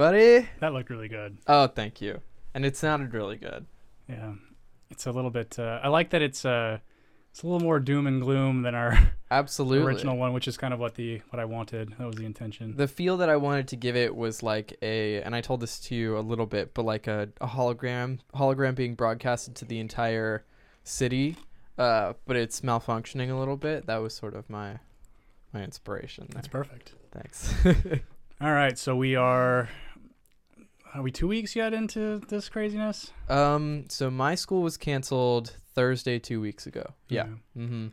everybody. that looked really good. Oh, thank you. And it sounded really good. Yeah, it's a little bit. Uh, I like that it's uh, it's a little more doom and gloom than our Absolutely. original one, which is kind of what the what I wanted. That was the intention. The feel that I wanted to give it was like a, and I told this to you a little bit, but like a, a hologram, hologram being broadcasted to the entire city, uh, but it's malfunctioning a little bit. That was sort of my, my inspiration. There. That's perfect. Thanks. All right, so we are. Are we two weeks yet into this craziness? um, so my school was canceled Thursday two weeks ago. Yeah. Mm-hmm.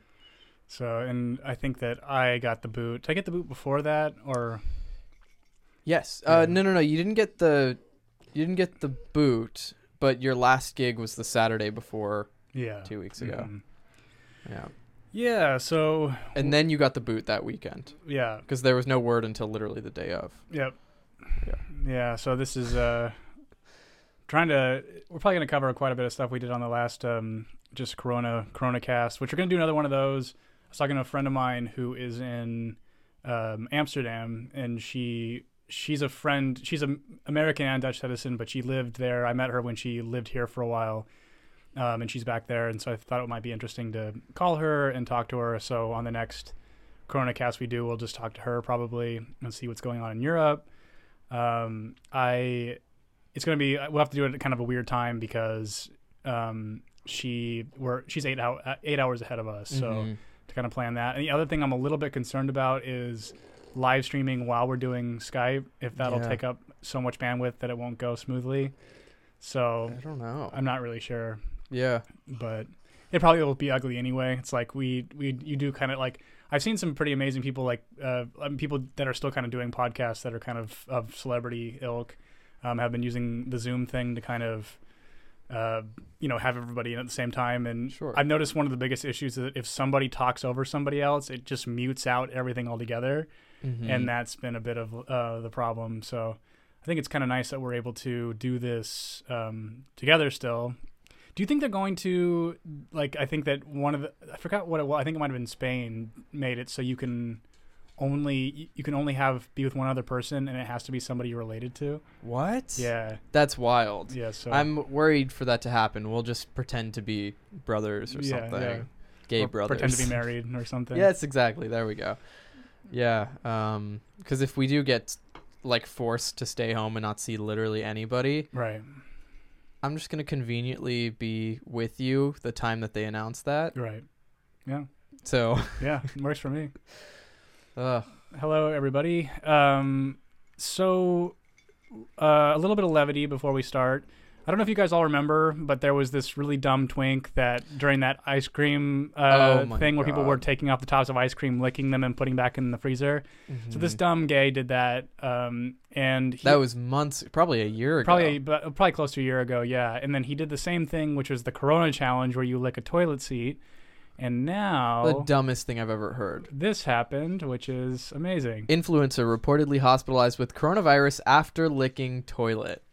So, and I think that I got the boot. Did I get the boot before that, or Yes. Uh, Yeah. no, no, no. You didn't get the, you didn't get the boot, but your last gig was the Saturday before yeah, two weeks ago. Mhm. Yeah. Yeah. So, And then you got the boot that weekend yeah, because there was no word until literally the day of. Yep. Yeah. Yeah. So this is uh trying to. We're probably going to cover quite a bit of stuff we did on the last um just Corona Corona cast, which we're going to do another one of those. I was talking to a friend of mine who is in um, Amsterdam, and she she's a friend. She's an American and Dutch citizen, but she lived there. I met her when she lived here for a while. Um, and she's back there, and so I thought it might be interesting to call her and talk to her. So on the next Corona cast we do, we'll just talk to her probably and see what's going on in Europe. Um, I it's gonna be we'll have to do it at kind of a weird time because um, she we're she's eight out eight hours ahead of us, so Mhm. to kind of plan that. And the other thing I'm a little bit concerned about is live streaming while we're doing Skype. If that'll Yeah. take up so much bandwidth that it won't go smoothly. So I don't know. I'm not really sure yeah. but it probably will be ugly anyway. It's like we we you do kind of like I've seen some pretty amazing people like uh, um, people that are still kind of doing podcasts that are kind of of celebrity ilk um, have been using the Zoom thing to kind of uh, you know have everybody in at the same time. And Sure. I've noticed one of the biggest issues is that if somebody talks over somebody else, it just mutes out everything altogether Mhm. and that's been a bit of uh, the problem. So I think it's kind of nice that we're able to do this um, together still. Do you think they're going to like? I think that one of the I forgot what it was. I think it might have been Spain made it so you can only you can only have be with one other person and it has to be somebody you're related to. what? Yeah, That's wild. yeah. So I'm worried for that to happen. We'll just pretend to be brothers or Yeah, something. yeah. Gay or brothers. pretend to be married or something. yes, exactly. There we go. Yeah. Um. Because if we do get like forced to stay home and not see literally anybody, right, I'm just gonna conveniently be with you the time that they announce that. right. Yeah, So, yeah. works for me. uh, Hello, everybody. Um, so, uh, a little bit of levity before we start. I don't know if you guys all remember, but there was this really dumb twink that during that ice cream uh, Oh thing where people were taking off the tops of ice cream, licking them, and putting back in the freezer. So this mhm. dumb gay did that, um, and he, that was months, probably a year ago. probably but probably close to a year ago. Yeah, and then he did the same thing, which was the Corona challenge, where you lick a toilet seat. And now the dumbest thing I've ever heard. this happened, which is amazing. Influencer reportedly hospitalized with coronavirus after licking toilet.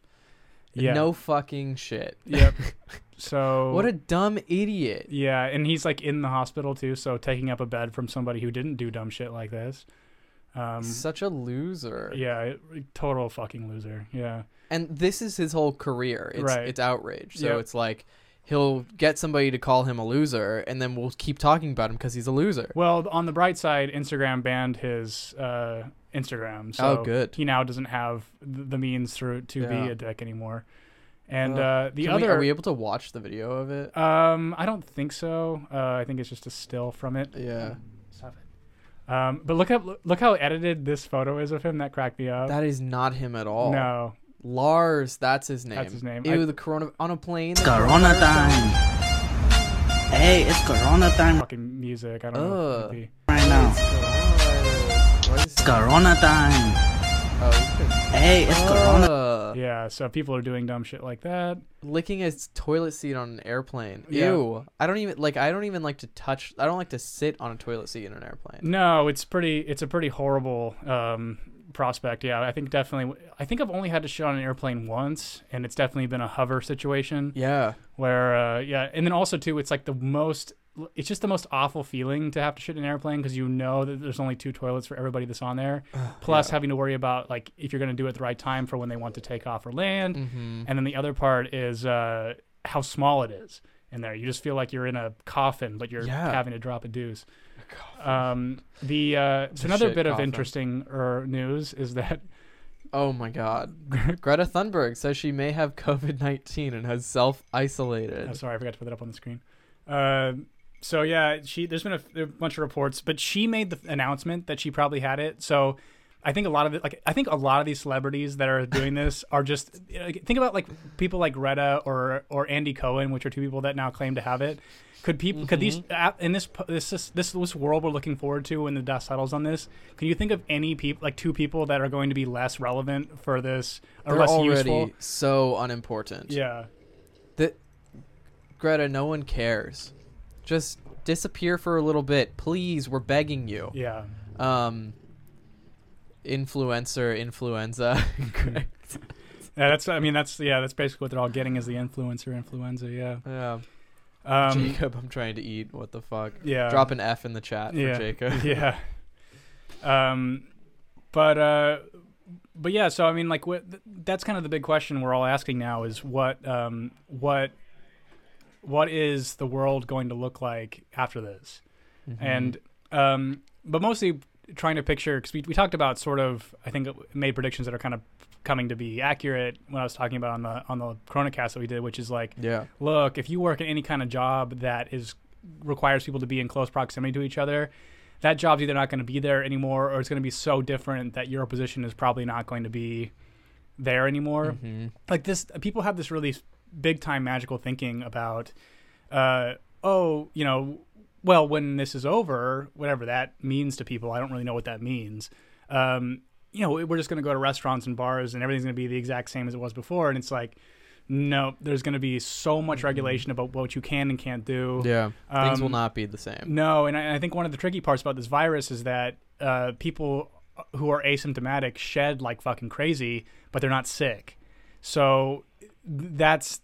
Yeah. No fucking shit. Yep. So What a dumb idiot. yeah, and he's like in the hospital too, so taking up a bed from somebody who didn't do dumb shit like this. Um, Such a loser. yeah, it- total fucking loser. Yeah, And this is his whole career. It's Right. it's outrage. So Yep. it's like he'll get somebody to call him a loser and then we'll keep talking about him because he's a loser. Well, on the bright side, Instagram banned his uh, Instagram, so Oh, good. he now doesn't have the means through to be a dick anymore. And uh, the Can we- other, are we able to watch the video of it? um, I don't think so. Uh, I think it's just a still from it. Yeah. Stop it. Um, but look how look how edited this photo is of him. That cracked me up. That is not him at all. no, Larz, that's his name. That's his name. Ew, I- the corona on a plane. It's Corona time. Hey, it's Corona time fucking music. I don't know. If Ugh. would be. right now. Coronavirus. What is Corona time. Oh, okay. Hey, it's Corona. Uh, Yeah, so people are doing dumb shit like that. licking a toilet seat on an airplane. Yeah. Ew. I don't even like. I don't even like to touch. I don't like to sit on a toilet seat in an airplane. No, it's pretty. It's a pretty horrible um, prospect. Yeah, I think definitely. I think I've only had to shit on an airplane once, and it's definitely been a hover situation Yeah. where, uh, yeah, and then also too, it's like the most. It's just the most awful feeling to have to shit in an airplane because you know that there's only two toilets for everybody that's on there. Plus, yeah. having to worry about like if you're going to do it at the right time for when they want to take off or land. Mm-hmm. And then the other part is uh, how small it is in there. You just feel like you're in a coffin, but you're Yeah. having to drop a deuce. Um, the uh, so another bit of interesting er, news is that Oh my God. Greta Thunberg says she may have COVID nineteen and has self isolated. oh, sorry, I forgot to put that up on the screen. Uh, so yeah, she there's been a, there a bunch of reports, but she made the announcement that she probably had it. So I think a lot of it, like I think a lot of these celebrities that are doing this are just think about like people like Greta or or Andy Cohen, which are two people that now claim to have it. Could people could these uh, in this this this this this world we're looking forward to when the dust settles on this? Can you think of any people like two people that are going to be less relevant for this or They're less already useful? so unimportant. Yeah, That Greta, no one cares. Just disappear for a little bit, please. We're begging you. yeah. Um, influencer, influenza. Correct. Yeah, that's. I mean, that's yeah. That's basically what they're all getting is the influencer influenza. Yeah. yeah. Um, Jacob, I'm trying to eat. What the fuck? Yeah. Drop an F in the chat for yeah. Jacob. yeah. Um, but uh, but yeah. So I mean, like, what? th- That's kind of the big question we're all asking now is what um what what is the world going to look like after this? Mm-hmm. and um, but mostly trying to picture because we, we talked about sort of I think made predictions that are kind of coming to be accurate when I was talking about on the on the Corona cast that we did, which is like, yeah. look, if you work in any kind of job that is requires people to be in close proximity to each other, that job's either not going to be there anymore or it's going to be so different that your position is probably not going to be there anymore hmm like this people have this really big time magical thinking about uh oh you know well when this is over whatever that means to people i don't really know what that means um you know we're just going to go to restaurants and bars and everything's going to be the exact same as it was before and it's like no there's going to be so much regulation about what you can and can't do Yeah. Things will Um, not be the same. no, and I, I think one of the tricky parts about this virus is that uh, people who are asymptomatic shed like fucking crazy, but they're not sick. So that's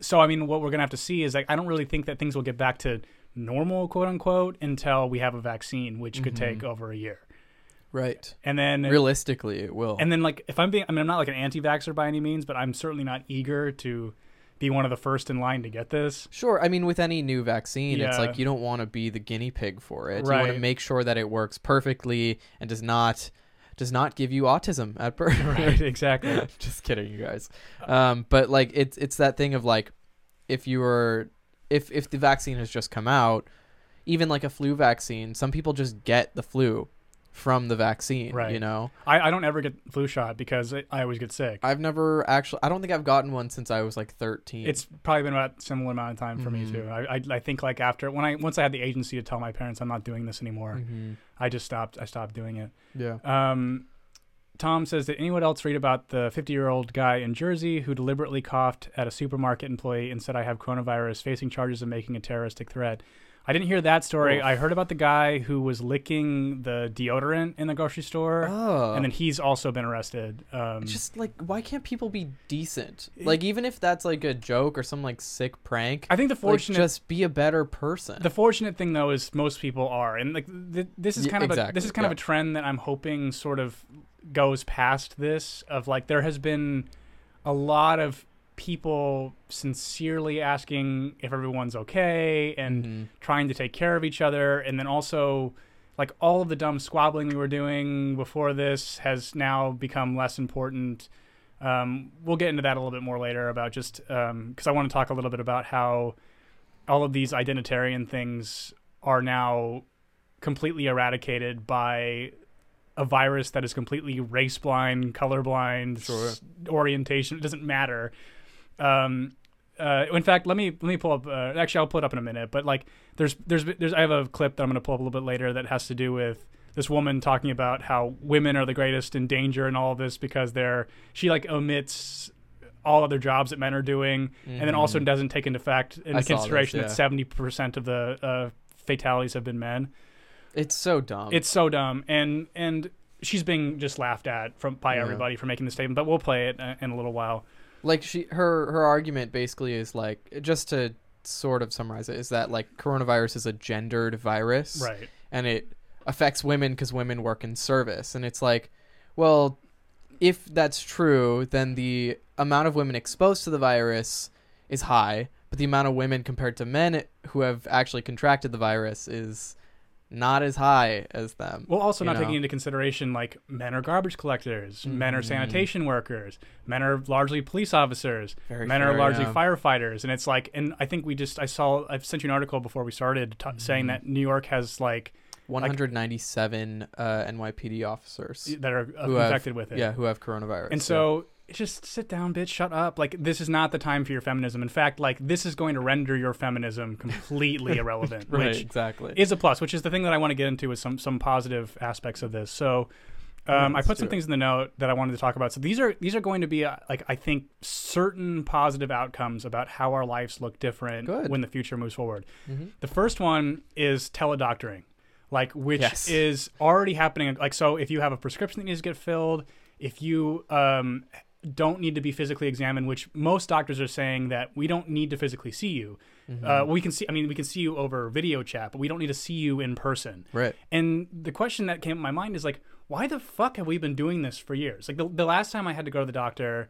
so. I mean, what we're gonna have to see is like I don't really think that things will get back to normal, quote unquote, until we have a vaccine, which could take mm-hmm. over a year. Right. And then Realistically, it will. and then like if I'm being, I mean, I'm not like an anti-vaxxer by any means, but I'm certainly not eager to be one of the first in line to get this. Sure. I mean, with any new vaccine, it's like you don't want to be the guinea pig for it. Right. You want to make sure that it works perfectly and does not does not give you autism at birth. Right? exactly. Just kidding, you guys. Um, but like it's it's that thing of like if you were if if the vaccine has just come out, even like a flu vaccine, some people just get the flu from the vaccine. Right. You know, I, I don't ever get flu shot because I, I always get sick. I've never actually. I don't think I've gotten one since I was like thirteen. It's probably been about a similar amount of time for Mhm. me too. I, I I think like after when I once I had the agency to tell my parents I'm not doing this anymore, Mhm. I just stopped. I stopped doing it. Yeah. Um, Tom says, did anyone else read about the 50 year old guy in Jersey who deliberately coughed at a supermarket employee and said, "I have coronavirus," facing charges of making a terroristic threat? I didn't hear that story. Oof. I heard about the guy who was licking the deodorant in the grocery store, Oh. and then he's also been arrested. Um, just like why can't people be decent? Like even if that's like a joke or some like sick prank, I think the like, fortunate just be a better person. The fortunate thing though is most people are, and like th- this is Yeah, kind of a, this is kind of a trend that I'm hoping sort of goes past this. Of like there has been a lot of people sincerely asking if everyone's okay and Mhm. trying to take care of each other, and then also like all of the dumb squabbling we were doing before this has now become less important. Um, we'll get into that a little bit more later about just because I want to talk a little bit about how all of these identitarian things are now completely eradicated by a virus that is completely race blind, color blind, Sure. orientation. It doesn't matter. Um, uh, in fact, let me let me pull up. Uh, actually, I'll pull it up in a minute. But like, there's there's there's I have a clip that I'm going to pull up a little bit later that has to do with this woman talking about how women are the greatest in danger and all of this because they're she like omits all other jobs that men are doing, and then also doesn't take into fact into Mm-hmm. Saw this, consideration yeah. that seventy percent of the uh, fatalities have been men. It's so dumb. It's so dumb, and and she's being just laughed at from by Yeah. everybody for making the statement. But we'll play it uh, in a little while. Like she her her argument basically is like just to sort of summarize it is that like coronavirus is a gendered virus Right. and it affects women because women work in service and it's like well if that's true then the amount of women exposed to the virus is high but the amount of women compared to men who have actually contracted the virus is not as high as them Well, also not know? taking into consideration like men are garbage collectors, men are Mhm. sanitation workers, men are largely police officers, Very men are largely yeah. firefighters, and it's like, and I think we just I saw I've sent you an article before we started t- Mm-hmm. saying that New York has like 197 uh, NYPD officers that are uh, who have- infected with it. yeah who have coronavirus And so just sit down, bitch, shut up. Like this is not the time for your feminism. In fact, like this is going to render your feminism completely irrelevant, right which exactly is a plus, which is the thing that I want to get into with some some positive aspects of this. So um, I put some it. things in the note that I wanted to talk about. So these are these are going to be uh, like I think certain positive outcomes about how our lives look different Good. when the future moves forward. Mhm. The first one is teledoctoring, like which Yes. is already happening. Like so, if you have a prescription that needs to get filled, if you um, don't need to be physically examined, which most doctors are saying that we don't need to physically see you. Mm-hmm. Uh, we can see. I mean, we can see you over video chat, but we don't need to see you in person. right And the question that came to my mind is like, why the fuck have we been doing this for years? Like the, the last time I had to go to the doctor,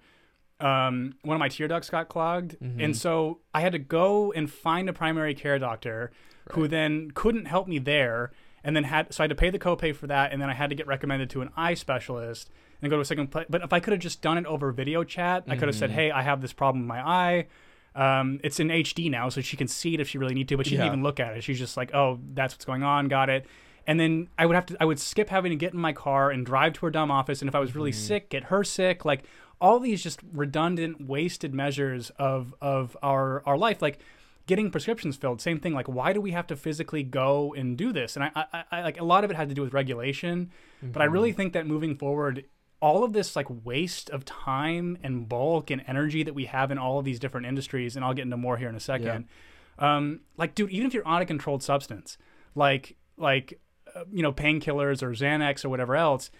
um, one of my tear ducts got clogged, Mm-hmm. and so I had to go and find a primary care doctor who then couldn't help me there, and then had so I had to pay the copay for that, and then I had to get recommended to an eye specialist and go to a second place. But if I could have just done it over video chat, I could have Mm-hmm. said, hey, I have this problem in my eye. Um, it's in HD now, so she can see it if she really need to, but she didn't Yeah. even look at it. She's just like, "Oh, that's what's going on. Got it." And then I would have to, I would skip having to get in my car and drive to her dumb office. And if I was really sick, get her sick. Like all these just redundant, wasted measures of of our our life. Like getting prescriptions filled, same thing. Like why do we have to physically go and do this? And I, I, I like a lot of it had to do with regulation, but I really think that moving forward. All of this like waste of time and bulk and energy that we have in all of these different industries, and I'll get into more here in a second um, like dude even if you're on a controlled substance like like uh, you know painkillers or xanax or whatever else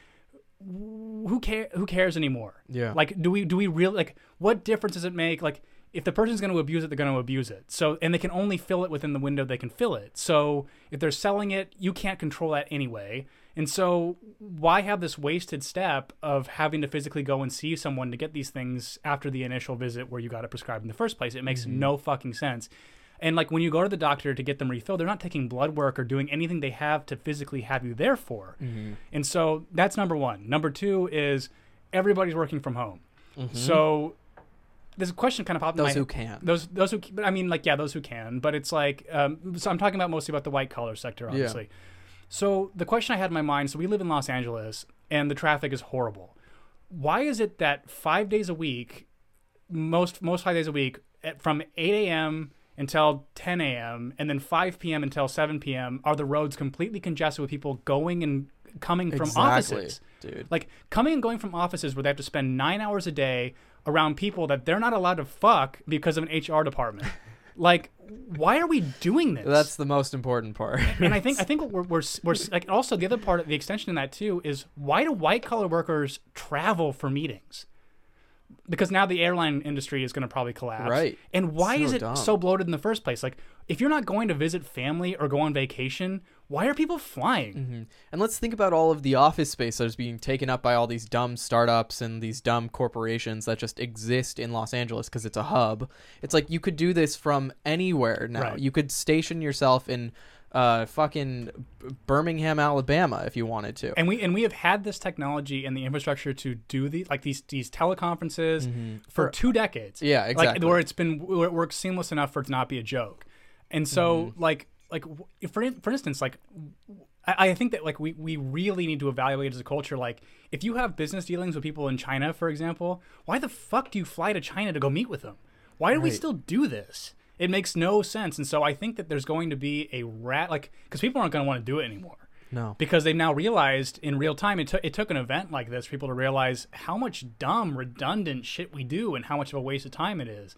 who care who cares anymore Yeah. like do we do we really like what difference does it make like if the person's going to abuse it they're going to abuse it. So and they can only fill it within the window they can fill it. So if they're selling it you can't control that anyway. And so why have this wasted step of having to physically go and see someone to get these things after the initial visit where you got it prescribed in the first place? It makes mm-hmm. no fucking sense. And like when you go to the doctor to get them refilled, they're not taking blood work or doing anything they have to physically have you there for. Mm-hmm. And so that's number one. Number two is everybody's working from home. Mm-hmm. So there's a question kind of popped in Those my who can. Those those who but I mean like yeah those who can. But it's like um, so I'm talking about mostly about the white collar sector obviously. So the question I had in my mind. So we live in Los Angeles and the traffic is horrible. Why is it that five days a week, most most five days a week, at, from 8 a.m. until 10 a.m. and then 5 p.m. until 7 p.m. are the roads completely congested with people going and coming from Exactly, offices, dude. Like coming and going from offices where they have to spend nine hours a day around people that they're not allowed to fuck because of an HR department. like, why are we doing this? That's the most important part. and I think I think we're, we're we're like also the other part of the extension in that too is why do white collar workers travel for meetings? Because now the airline industry is going to probably collapse, Right. And why So is it dumb. so bloated in the first place? Like, if you're not going to visit family or go on vacation, why are people flying? Mm-hmm. And let's think about all of the office space that is being taken up by all these dumb startups and these dumb corporations that just exist in Los Angeles because it's a hub. It's like you could do this from anywhere now. Right. You could station yourself in uh, fucking Birmingham, Alabama, if you wanted to. And we and we have had this technology and the infrastructure to do the like these these teleconferences for, two decades. Mm-hmm. Yeah, Like exactly. where it's been where it works seamless enough for it to not be a joke. And so Mm-hmm. like like for for instance like I, I think that like we we really need to evaluate as a culture like if you have business dealings with people in China for example why the fuck do you fly to China to go meet with them? Why do we still do this? It makes no sense. And so I think that there's going to be a rat like because people aren't going to want to do it anymore. No. because they've now realized in real time it, took it took an event like this for people to realize how much dumb redundant shit we do and how much of a waste of time it is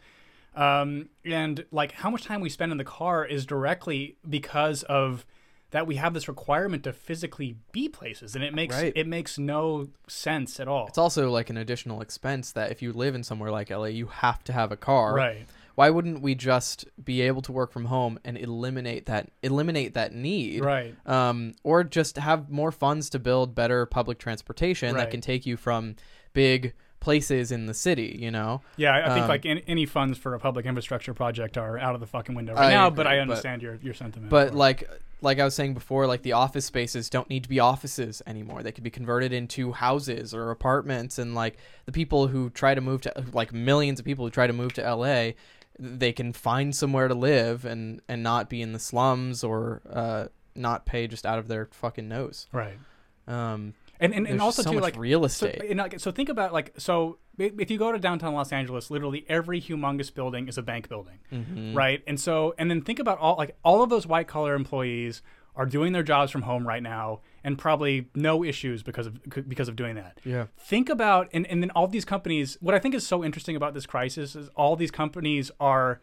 um, and like how much time we spend in the car is directly because of that we have this requirement to physically be places and it makes Right. it makes no sense at all It's also like an additional expense that if you live in somewhere like LA, you have to have a car. right Why wouldn't we just be able to work from home and eliminate that eliminate that need? right Um, or just have more funds to build better public transportation Right. that can take you from big places in the city. You know. yeah i, I think Um, like any, any funds for a public infrastructure project are out of the fucking window right I now agree, but i but- understand your your sentiment But like like I was saying before, like the office spaces don't need to be offices anymore. They could be converted into houses or apartments and like the people who try to move to like millions of people who try to move to LA, they can find somewhere to live and and not be in the slums or uh not pay just out of their fucking nose. right Um and and, there's and also so too like real So, estate. and, like, so think about like so if you go to downtown Los Angeles, literally every humongous building is a bank building, Mhm. right? And so and then think about all like all of those white collar employees are doing their jobs from home right now and probably no issues because of because of doing that. Yeah. Think about and, and then all these companies what I think is so interesting about this crisis is all these companies are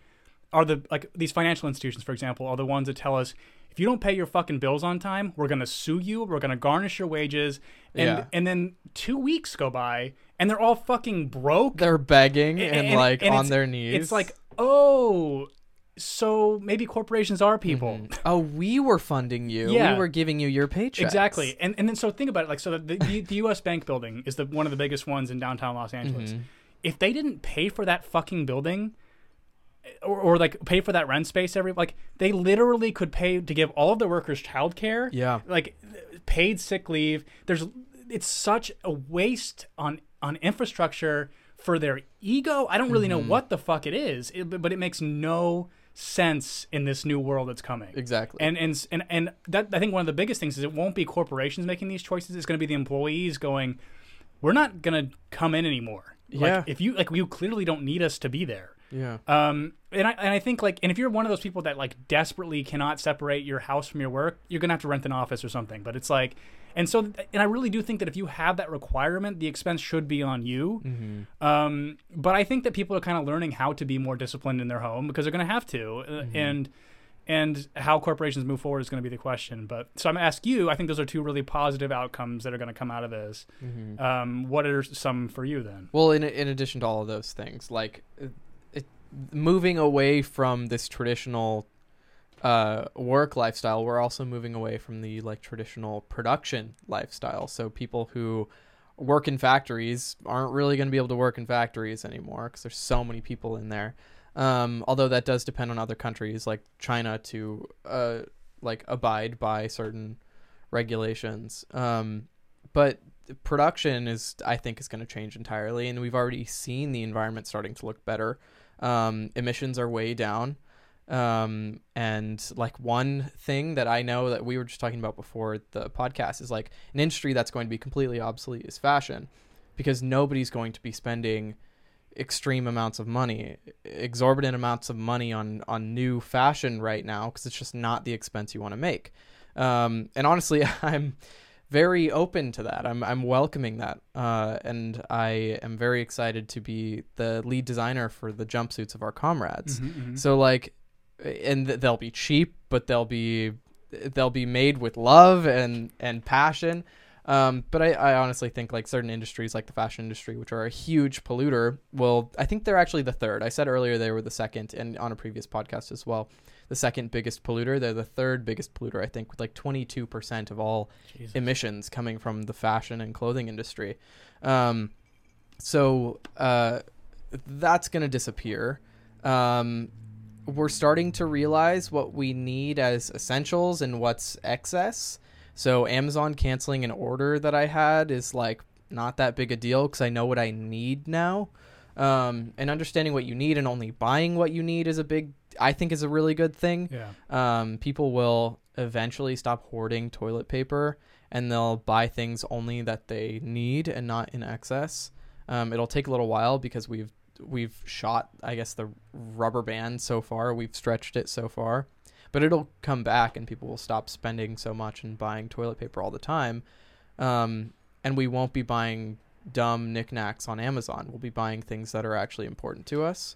are the like these financial institutions for example are the ones that tell us if you don't pay your fucking bills on time, we're gonna sue you. We're gonna garnish your wages, and Yeah. and then two weeks go by, and they're all fucking broke They're begging A- and, like and on their knees. It's like, oh, so maybe corporations are people. oh, we were funding you. Yeah. We were giving you your paycheck. Exactly, and and then so think about it. Like, so the the, the U.S. Bank building is the one of the biggest ones in downtown Los Angeles. Mm-hmm. If they didn't pay for that fucking building, or, or like pay for that rent space every like they literally could pay to give all of their workers childcare. Yeah. like paid sick leave. There's it's such a waste on on infrastructure for their ego. I don't really Mm-hmm. know what the fuck it is, it, but it makes no sense in this new world that's coming. Exactly. And and and and that I think one of the biggest things is it won't be corporations making these choices. It's going to be the employees going, "We're not going to come in anymore." Yeah. Like if you like, you clearly don't need us to be there. Yeah. Um, and I and I think like, and if you're one of those people that like desperately cannot separate your house from your work, you're gonna have to rent an office or something. But it's like, and so, and I really do think that if you have that requirement, the expense should be on you. Mm-hmm. Um, but I think that people are kind of learning how to be more disciplined in their home because they're gonna have to, uh, Mm-hmm. and and how corporations move forward is going to be the question. But so I'm gonna ask you. I think those are two really positive outcomes that are going to come out of this. Mm-hmm. Um, what are some for you then? Well, in in addition to all of those things, like moving away from this traditional uh, work lifestyle, we're also moving away from the like traditional production lifestyle. So people who work in factories aren't really going to be able to work in factories anymore because there's so many people in there. Um, although that does depend on other countries like China to uh, like abide by certain regulations. Um, but production is I think is going to change entirely, and we've already seen the environment starting to look better. Um, emissions are way down. Um, and like one thing that I know that we were just talking about before the podcast is like an industry that's going to be completely obsolete is fashion because nobody's going to be spending extreme amounts of money, exorbitant amounts of money on on new fashion right now because it's just not the expense you want to make. Um, and honestly, I'm very open to that. I'm I'm welcoming that, uh, and I am very excited to be the lead designer for the jumpsuits of our comrades. Mm-hmm, So like, and th- they'll be cheap, but they'll be they'll be made with love and and passion. Um, but I, I honestly think like certain industries like the fashion industry, which are a huge polluter, well, I think they're actually the third. I said earlier they were the second, and on a previous podcast as well, the second biggest polluter. They're the third biggest polluter, I think, with like 22% of all Jesus. emissions coming from the fashion and clothing industry. Um, so uh, that's going to disappear. Um, we're starting to realize what we need as essentials and what's excess. So Amazon canceling an order that I had is like not that big a deal because I know what I need now. Um, and understanding what you need and only buying what you need is a big, I think, is a really good thing Yeah. um, people will eventually stop hoarding toilet paper and they'll buy things only that they need and not in excess. Um, it'll take a little while because we've we've shot, I guess, the rubber band so far. We've stretched it so far, but it'll come back and people will stop spending so much and buying toilet paper all the time. Um, and we won't be buying dumb knickknacks on Amazon. We'll be buying things that are actually important to us.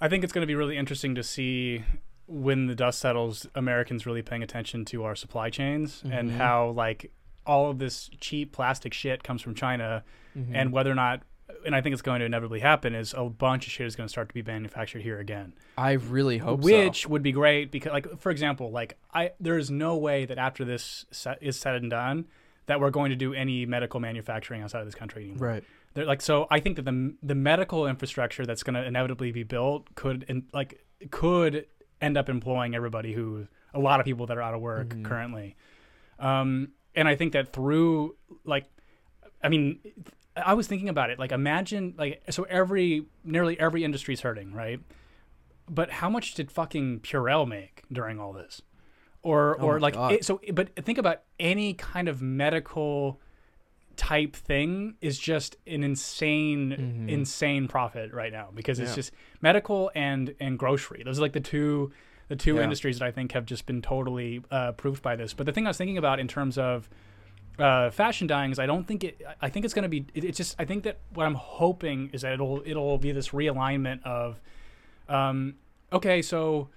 I think it's going to be really interesting to see when the dust settles, Americans really paying attention to our supply chains and Mhm. how like all of this cheap plastic shit comes from China, Mm-hmm. and whether or not, and I think it's going to inevitably happen, is a bunch of shit is going to start to be manufactured here again. I really hope which so. would be great because like for example like i there is no way that after this is said and done that we're going to do any medical manufacturing outside of this country anymore Right. They're like so i think that the the medical infrastructure that's going to inevitably be built could and like could end up employing everybody who a lot of people that are out of work Mhm. currently um and i think that through like i mean i was thinking about it like imagine like so every nearly every industry's hurting right but how much did fucking Purell make during all this? Or Oh or like it, so but think about any kind of medical type thing is just an insane Mhm. insane profit right now because it's Yeah. just medical and and grocery. Those are like the two the two Yeah. industries that I think have just been totally uh, proved by this. But the thing I was thinking about in terms of uh, fashion dying is I don't think it. I think it's going to be. It, it's just. I think that what I'm hoping is that it'll it'll be this realignment of, um, okay, so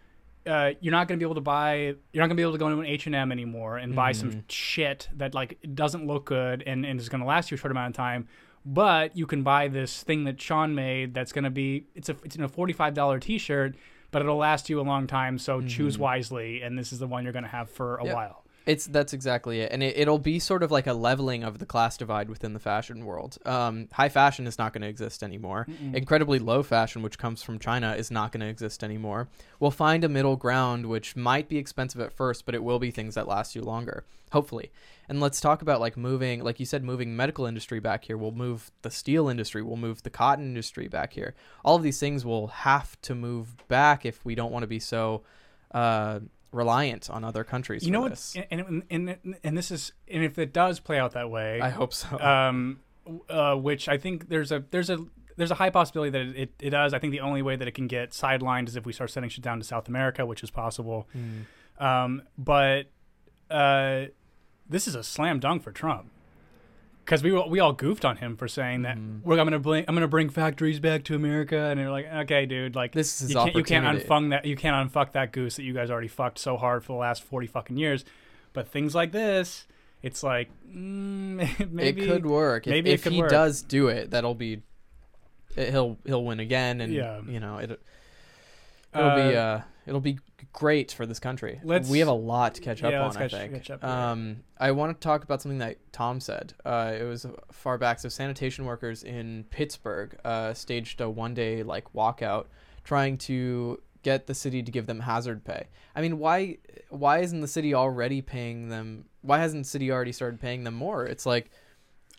uh, you're not going to be able to buy. You're not going to be able to go into an H and M anymore and buy some Mhm. shit that like doesn't look good and, and is going to last you a short amount of time. But you can buy this thing that Sean made that's going to be. It's a it's in a forty five dollar t shirt. But it'll last you a long time, so choose Mhm. wisely. And this is the one you're going to have for a Yeah. while. It's that's exactly it, and it, it'll be sort of like a leveling of the class divide within the fashion world. Um, high fashion is not going to exist anymore. Incredibly low fashion, which comes from China, is not going to exist anymore. We'll find a middle ground, which might be expensive at first, but it will be things that last you longer, hopefully. And let's talk about like moving, like you said, moving medical industry back here. We'll move the steel industry. We'll move the cotton industry back here. All of these things will have to move back if we don't want to be so. Uh, reliant on other countries you know what? and, and and and this is and if it does play out that way I hope so. um uh which i think there's a there's a there's a high possibility that it, it, it does. I think the only way that it can get sidelined is if we start sending shit down to south america which is possible. Hmm. um but uh this is a slam dunk for trump because we, all- we all goofed on him for saying that Mhm. we're I'm gonna bring I'm gonna bring factories back to America, and they're like, okay, dude, like This is you can't you can't unfung that you can't unfuck that goose that you guys already fucked so hard for the last forty fucking years. But things like this, it's like mm, maybe it could work. Maybe if could he work. does do it, that'll be it, he'll he'll win again, and Yeah. you know it. It'll be Uh, uh, it'll be great for this country. let's- we have a lot to catch up yeah, on. catch- I think. catch up, yeah. um, I want to talk about something that Tom said. Uh, it was far back. So sanitation workers in Pittsburgh uh, staged a one day like walkout, trying to get the city to give them hazard pay. I mean, why why isn't the city already paying them? Why hasn't the city already started paying them more? It's like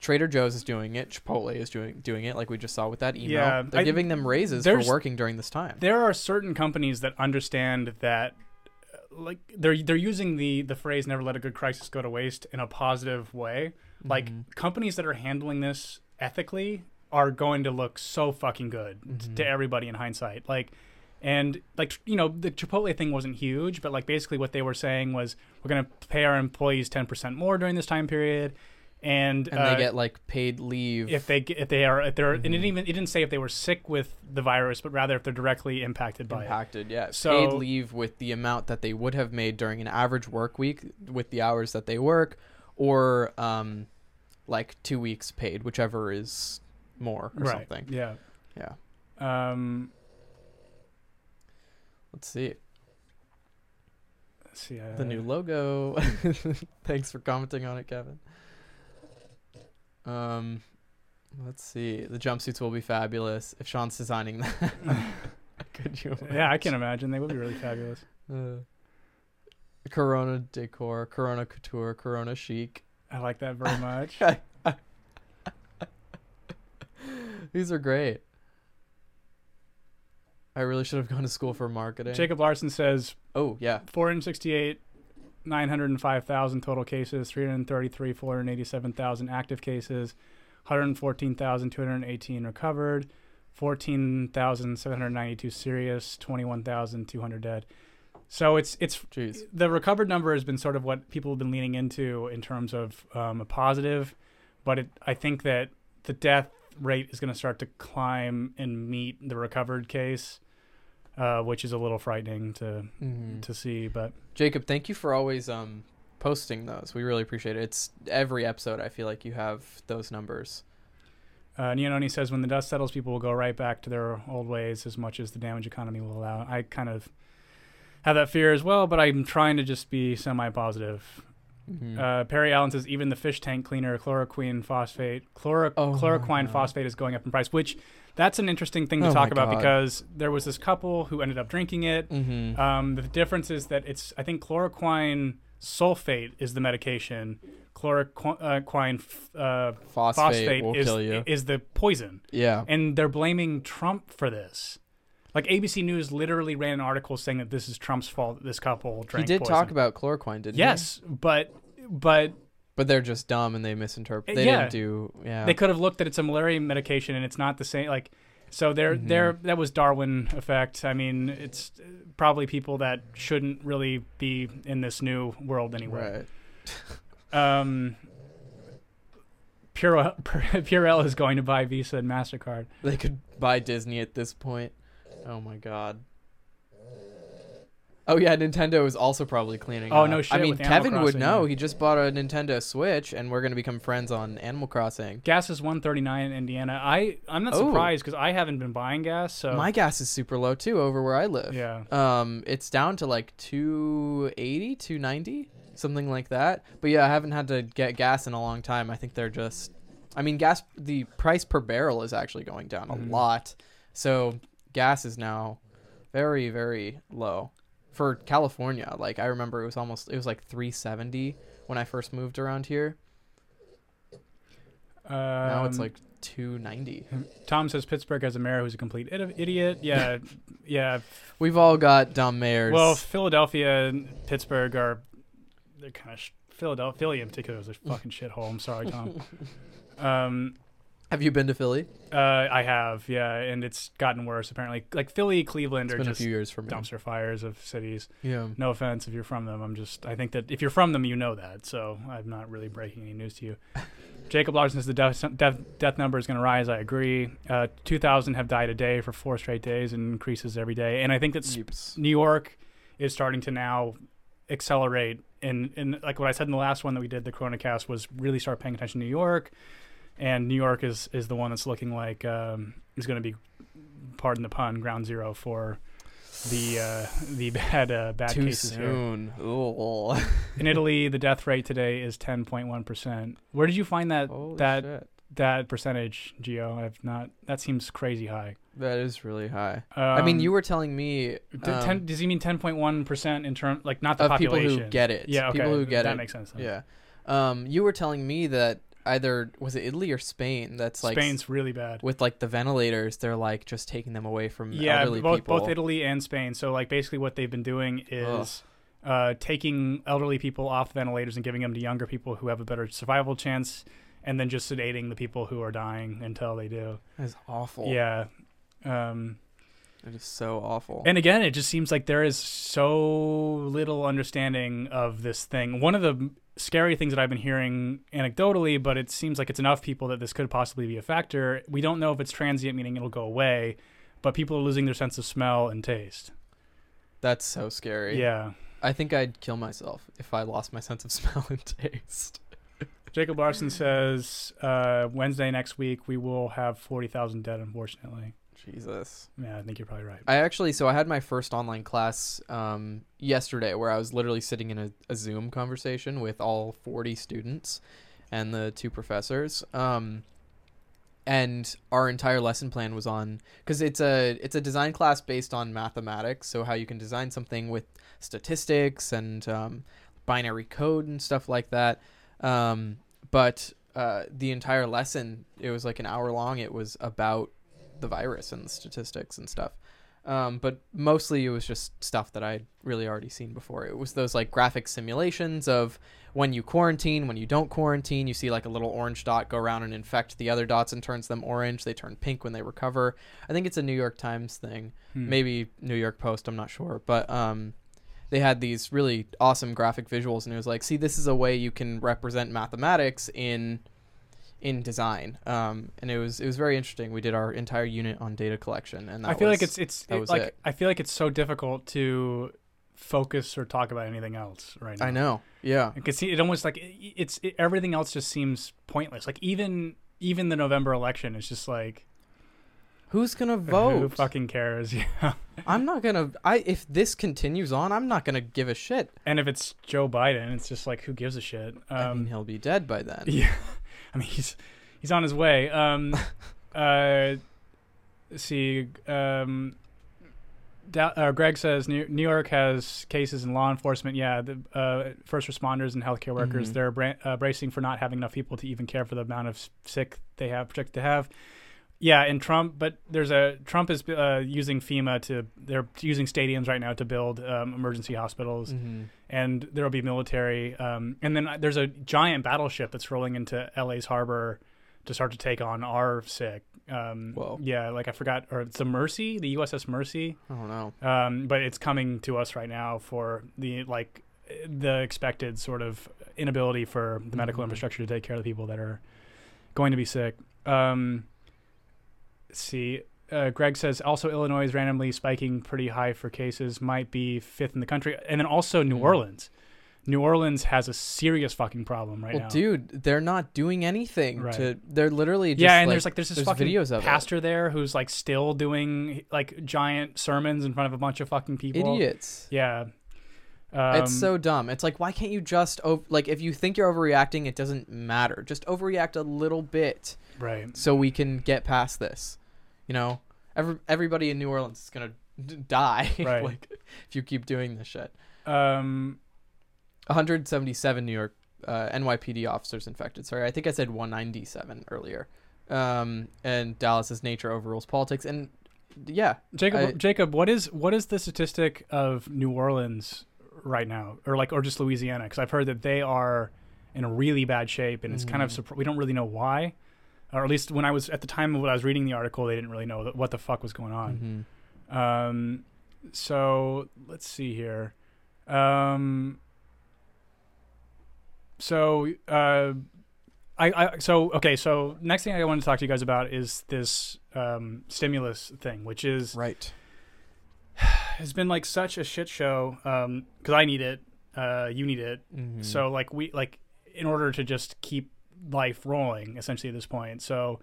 Trader Joe's is doing it, Chipotle is doing doing it, like we just saw with that email. Yeah, They're I- giving them raises for working during this time. there are certain companies that understand that uh, like they're they're using the the phrase never let a good crisis go to waste in a positive way like Mhm. companies that are handling this ethically are going to look so fucking good t- to everybody in hindsight like and like you know the chipotle thing wasn't huge but like basically what they were saying was we're going to pay our employees 10% more during this time period and, and uh, they get like paid leave. if they if they are if they're and it didn't even it didn't say if they were sick with the virus but rather if they're directly impacted by it impacted, yeah. So- paid leave with the amount that they would have made during an average work week with the hours that they work, or um, like two weeks paid, whichever is more or right something. yeah Yeah. um Let's see let's see uh, the new logo. Thanks for commenting on it, Kevin. Um, let's see. The jumpsuits will be fabulous if Sean's designing that. Could you? yeah i can imagine they would be really fabulous Uh, Corona decor, Corona couture, Corona chic. i like that very much These are great. I really should have gone to school for marketing. jacob larson says Oh yeah. 468 905,000 total cases 333 487,000 active cases 114,218 recovered 14,792 serious 21,200 dead So it's it's Jeez. the recovered number has been sort of what people have been leaning into in terms of um, a positive, but it, I think that the death rate is going to start to climb and meet the recovered case, uh, which is a little frightening to Mhm. to see. But Jacob, thank you for always um posting those. We really appreciate it. It's every episode. I feel like you have those numbers. uh, Neononi says when the dust settles, people will go right back to their old ways as much as the damage economy will allow. I kind of have that fear as well, but I'm trying to just be semi-positive. Mhm. Uh, Perry Allen says even the fish tank cleaner chloroquine phosphate chloro- Oh chloroquine phosphate is going up in price, which that's an interesting thing to Oh talk about God. because there was this couple who ended up drinking it. Mhm. Um, the difference is that it's I think chloroquine sulfate is the medication. Chloroquine uh, phosphate, phosphate is is the poison, yeah. and they're blaming Trump for this. Like ABC News literally ran an article saying that this is Trump's fault. This couple drank. He did poison. talk about chloroquine, didn't he? Yes, but but But they're just dumb and they misinterpret. They yeah. didn't do. Yeah. they could have looked that it's a malaria medication and it's not the same. Like so, there Mhm. there that was Darwin effect. I mean, it's probably people that shouldn't really be in this new world anyway. right. Um, Purell, Purell is going to buy Visa and Mastercard. They could buy Disney at this point. Oh my god. Oh yeah, Nintendo is also probably cleaning. Oh, up. no shit, I mean, Kevin would know. He just bought a Nintendo Switch, and we're gonna become friends on Animal Crossing. Gas is 139 in Indiana. I I'm not Oh. surprised because I haven't been buying gas. So My gas is super low too over where I live. yeah. Um, it's down to like 280, 290, something like that. But yeah, I haven't had to get gas in a long time. I think they're just I mean, gas the price per barrel is actually going down Mhm. a lot. So, gas is now very very low for California. Like I remember it was almost it was like 370 when I first moved around here. Now it's Um, like 290. Tom says Pittsburgh has a mayor who's a complete idiot. Yeah, yeah. We've all got dumb mayors. Well, Philadelphia and Pittsburgh are they're kind of sh- Philadelphia. Philly in particular is a fucking shithole. I'm sorry, Tom. um, have you been to Philly? uh, I have, yeah, and it's gotten worse apparently. Like Philly, Cleveland It's are been a just few years for me. dumpster fires of cities. Yeah. No offense if you're from them. I'm just I think that if you're from them, you know that. So I'm not really breaking any news to you. Jacob Larson says the death, death, death number is going to rise. I agree. Uh, 2,000 have died a day for four straight days and increases every day. And I think that's Yeeps. New York is starting to now accelerate. And, and like what I said in the last one that we did, the Corona cast, was really start paying attention to New York. And New York is, is the one that's looking like um, is going to be, pardon the pun, ground zero for the uh, the bad uh, bad Too cases here. soon. Ooh. In Italy, the death rate today is 10.1 percent. Where did you find that Holy that shit. that percentage, Geo? I've not. That seems crazy high. That is really high. Um, I mean, you were telling me um, ten, does he mean 10.1 percent in term like not the of people who get it. Yeah, okay. People who get that it. makes sense. then. Yeah. Um, you were telling me that either was it Italy or Spain that's like Spain's really bad. with like the ventilators, they're like just taking them away from Yeah, elderly both people. both Italy and Spain. So like basically what they've been doing is uh, taking elderly people off ventilators and giving them to younger people who have a better survival chance, and then just sedating the people who are dying until they do. That's awful. Yeah. Um, It is so awful. And again, it just seems like there is so little understanding of this thing. One of the scary things that I've been hearing anecdotally, but it seems like it's enough people that this could possibly be a factor. We don't know if it's transient, meaning it'll go away, but people are losing their sense of smell and taste. That's so scary. Yeah. I think I'd kill myself if I lost my sense of smell and taste. Jacob Larson says uh, Wednesday next week we will have 40,000 dead, unfortunately. Jesus. Yeah, I think you're probably right. I actually, so I had my first online class um, yesterday where I was literally sitting in a, a Zoom conversation with all 40 students and the two professors. Um, and our entire lesson plan was on because it's a it's a design class based on mathematics, so how you can design something with statistics and um, binary code and stuff like that. Um, but uh, the entire lesson, it was like an hour long. It was about the virus and the statistics and stuff. Um, but mostly it was just stuff that I'd really already seen before. It was those like graphic simulations of when you quarantine, when you don't quarantine, you see like a little orange dot go around and infect the other dots and turns them orange. They turn pink when they recover. I think it's a New York Times thing, Hmm. maybe New York Post. I'm not sure, but um, they had these really awesome graphic visuals, and it was like, see, this is a way you can represent mathematics in in design. Um, and it was it was very interesting. We did our entire unit on data collection, and I feel like it's it's it- was like it. I feel like it's so difficult to focus or talk about anything else right now. I know, yeah, because it almost like it, it's it, everything else just seems pointless. Like even even the November election is just like who's gonna vote? who fucking cares? Yeah. I'm not gonna. I if this continues on, I'm not gonna give a shit. And if it's Joe Biden, it's just like who gives a shit? Um, I mean, he'll be dead by then. Yeah, I mean he's he's on his way. Um, uh, let's see, um, Da- uh, Greg says New, New York has cases in law enforcement. Yeah, the uh, first responders and healthcare workers Mhm. they're bra- uh, bracing for not having enough people to even care for the amount of sick they have projected to have. Yeah, and Trump, but there's a Trump is uh, using FEMA to they're using stadiums right now to build um, emergency hospitals Mhm. and there will be military. Um, and then there's a giant battleship that's rolling into LA's harbor to start to take on our sick. Um, Whoa. Yeah, like I forgot, or it's the Mercy, the USS Mercy. I don't know. Um, but it's coming to us right now for the like the expected sort of inability for the medical Mhm. infrastructure to take care of the people that are going to be sick. Um, see. Uh, Greg says also Illinois is randomly spiking pretty high for cases, might be fifth in the country, and then also New Mhm. Orleans. New Orleans has a serious fucking problem right well, now. dude, they're not doing anything Right. to. They're literally just yeah, and like, there's like there's this there's fucking videos of it. pastor there who's like still doing like giant sermons in front of a bunch of fucking people. idiots. Yeah. Um, it's so dumb. It's like, why can't you just ov- like if you think you're overreacting, it doesn't matter. Just overreact a little bit right. so we can get past this. You know, every everybody in New Orleans is gonna d- die Right. like if you keep doing this shit. Um, 177 New York uh, NYPD officers infected. Sorry, I think I said 197 earlier. Um, and Dallas's nature overrules politics. And yeah, Jacob, I- Jacob, what is what is the statistic of New Orleans right now, or like, or just Louisiana? Because I've heard that they are in a really bad shape, and it's kind of Mhm. we don't really know why, or at least when I was at the time of when I was reading the article, they didn't really know what the fuck was going on. mhm. Um, so let's see here. Um, so uh, I, I so okay. So next thing I want to talk to you guys about is this um, stimulus thing, which is right. has been like such a shit show. Um, because I need it, uh, you need it. Mhm. So like we like in order to just keep life rolling essentially at this point. So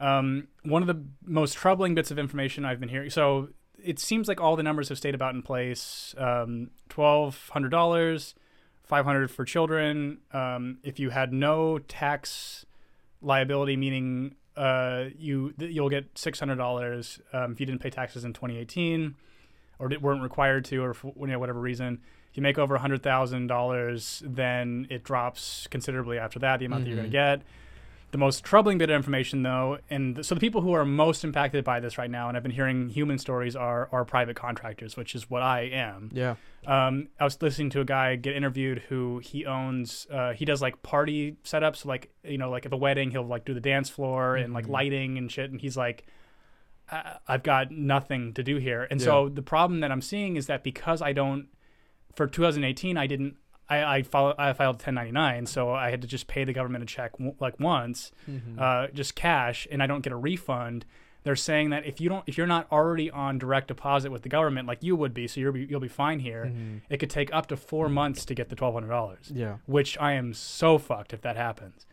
um, one of the most troubling bits of information I've been hearing. So it seems like all the numbers have stayed about in place. Um, Twelve hundred dollars, five hundred for children. Um, if you had no tax liability, meaning uh, you you'll get six hundred dollars um, if you didn't pay taxes in 2018 or weren't required to, or for you know, whatever reason. You make over hundred thousand dollars, then it drops considerably after that. The amount that you're going to get. The most troubling bit of information, though, and th- so the people who are most impacted by this right now, and I've been hearing human stories, are are private contractors, which is what I am. Yeah. Um, I was listening to a guy get interviewed who he owns. Uh, he does like party setups, like you know, like at the wedding, he'll like do the dance floor and like Mhm. lighting and shit. And he's like, I- I've got nothing to do here. And so the problem that I'm seeing is that because I don't, for 2018, I didn't. I I, follow, I filed 1099, so I had to just pay the government a check w- like once, Mhm. uh, just cash, and I don't get a refund. They're saying that if you don't, if you're not already on direct deposit with the government, like you would be, so you'll be you'll be fine here. Mhm. It could take up to four months to get the twelve hundred dollars, Yeah. which I am so fucked if that happens.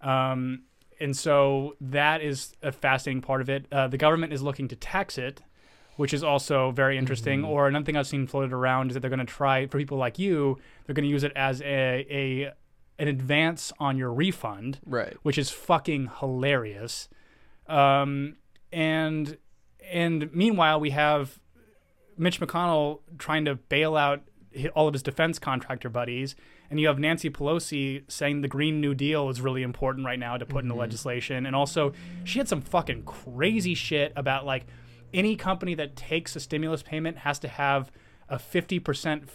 Um, and so that is a fascinating part of it. Uh, the government is looking to tax it, which is also very interesting. Mhm. Or another thing I've seen floated around is that they're going to try for people like you, they're going to use it as a, a an advance on your refund Right. which is fucking hilarious. Um, and and meanwhile, we have Mitch McConnell trying to bail out all of his defense contractor buddies, and you have Nancy Pelosi saying the Green New Deal is really important right now to put into legislation, and also she had some fucking crazy shit about like any company that takes a stimulus payment has to have a fifty percent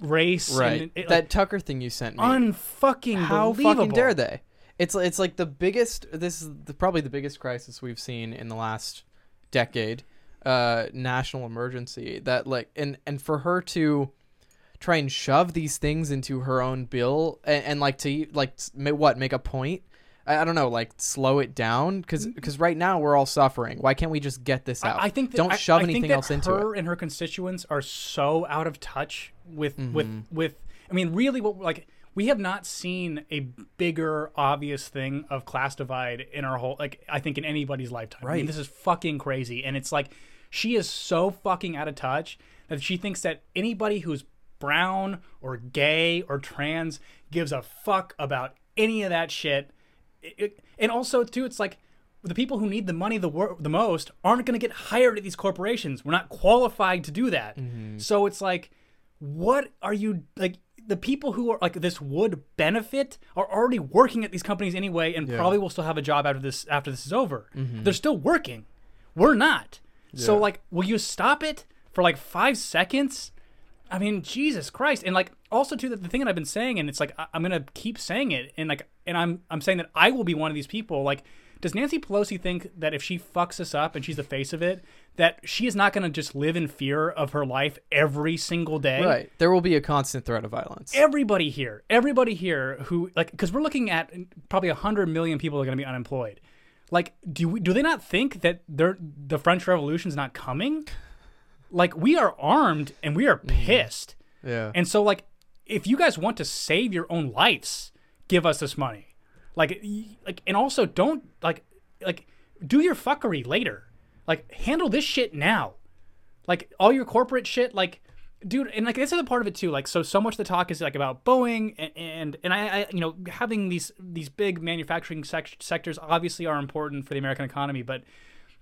race, Right. And it, that Tucker thing you sent me. unfucking How believable. fucking dare they? It's it's like the biggest. This is the, probably the biggest crisis we've seen in the last decade. Uh, national emergency that like and and for her to try and shove these things into her own bill and, and like to like what make a point. I, I don't know, like slow it down because right now we're all suffering. Why can't we just get this out? I, I think that, don't shove I anything else into her it. and her constituents are so out of touch with with Mm-hmm. with. I mean, really, what like we have not seen a bigger obvious thing of class divide in our whole like I think in anybody's lifetime. I mean, Right. this is fucking crazy, and it's like she is so fucking out of touch that she thinks that anybody who's brown or gay or trans gives a fuck about any of that shit. It- it- and also too, it's like the people who need the money the wor- the most aren't going to get hired at these corporations. We're not qualified to do that. Mm-hmm. So it's like, what are you like? The people who are like this would benefit are already working at these companies anyway, and probably will still have a job after this after this is over. Mm-hmm. They're still working. We're not. So like, will you stop it for like five seconds? I mean, Jesus Christ, and like also too the, the thing that I've been saying, and it's like I, I'm gonna keep saying it, and like, and I'm I'm saying that I will be one of these people. Like, does Nancy Pelosi think that if she fucks us up and she's the face of it, that she is not gonna just live in fear of her life every single day? Right. There will be a constant threat of violence. Everybody here, everybody here who like, because we're looking at uh, probably a hundred million people are gonna be unemployed. Like, do we, do they not think that they're the French Revolution is not coming? Like, we are armed and we are mm-hmm. pissed. yeah. And so, like, if you guys want to save your own lives, give us this money. Like, like, and also don't like, like, do your fuckery later. Like, handle this shit now. Like all your corporate shit, like, dude, and like this is the part of it too. Like, so so much of the talk is like about Boeing and and, and I, I, you know, having these these big manufacturing sec- sectors obviously are important for the American economy, but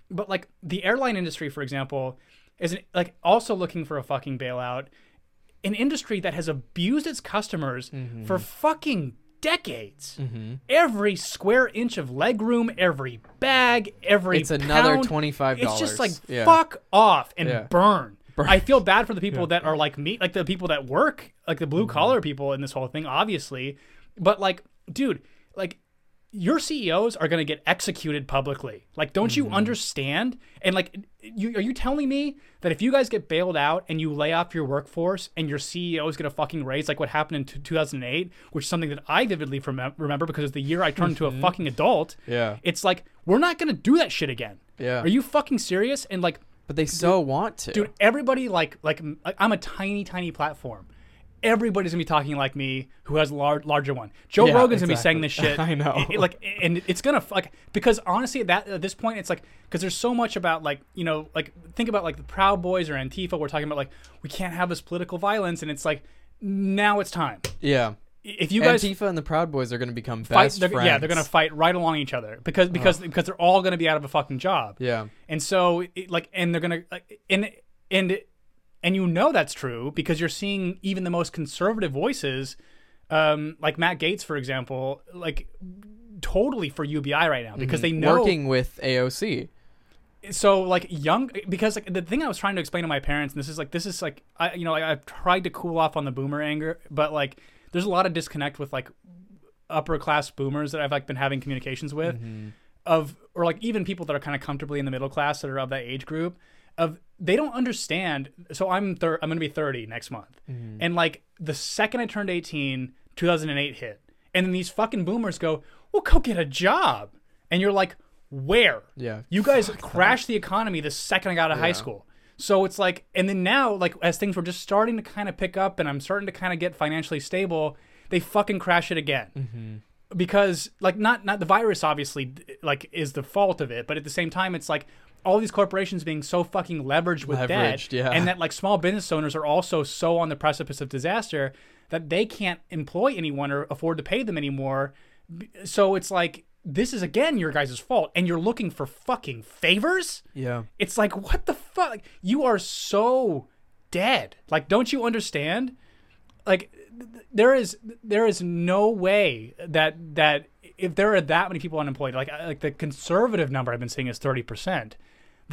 but like the airline industry, for example, is like also looking for a fucking bailout. An industry that has abused its customers Mm-hmm. for fucking decades. Every square inch of legroom, every bag, every It's another pound, $25. It's just like Yeah. fuck off and Yeah. burn. Burn. I feel bad for the people that are like me, like the people that work, like the Mm-hmm. blue collar people in this whole thing, obviously. But like, dude, like your CEOs are gonna get executed publicly. Like, don't Mm-hmm. you understand? And like, you are you telling me that if you guys get bailed out and you lay off your workforce and your CEO is gonna fucking raise like what happened in t- 2008, which is something that I vividly remem- remember because it's the year I turned into a fucking adult. Mm-hmm. Yeah. It's like we're not gonna do that shit again. Yeah. Are you fucking serious? And like, But they so want to. dude, everybody like like I'm a tiny tiny platform. Everybody's gonna be talking like me, who has a large larger one. Joe Yeah, Rogan's gonna be saying this shit. I know. It- it, like, and it's gonna like because honestly, at that at this point, it's like because there's so much about like you know like think about like the Proud Boys or Antifa. We're talking about like we can't have this political violence, and it's like now it's time. yeah. If you guys Antifa and the Proud Boys are going to become fight, they're, friends. yeah, they're gonna fight right along each other because uh-huh. because because they're all gonna be out of a fucking job. Yeah. And so, it, like, and they're gonna, like, and and and you know that's true because you're seeing even the most conservative voices, um, like Matt Gaetz, for example, like totally for UBI right now because they know. working with AOC. So like young because like the thing I was trying to explain to my parents, and this is like this is like I you know I, I've tried to cool off on the boomer anger, but like there's a lot of disconnect with like upper class boomers that I've like been having communications with of or like even people that are kind of comfortably in the middle class that are of that age group of they don't understand so i'm thir- i'm going to be 30 next month. Mm. And like the second i turned 18 2008 hit. And then these fucking boomers go well go get a job. And you're like where? Yeah. you guys crashed the economy the second i got out of high school. So it's like and then now like as things were just starting to kind of pick up and i'm starting to kind of get financially stable they fucking crash it again. Mm-hmm. Because like not not the virus obviously like is the fault of it but at the same time it's like all these corporations being so fucking leveraged with Leveraged, debt yeah. and that like small business owners are also so on the precipice of disaster that they can't employ anyone or afford to pay them anymore. So it's like this is again your guys' fault and you're looking for fucking favors? Yeah. it's like what the fuck? You are so dead. Like don't you understand? Like th- th- there is there is no way that that if there are that many people unemployed like like the conservative number i've been seeing is 30%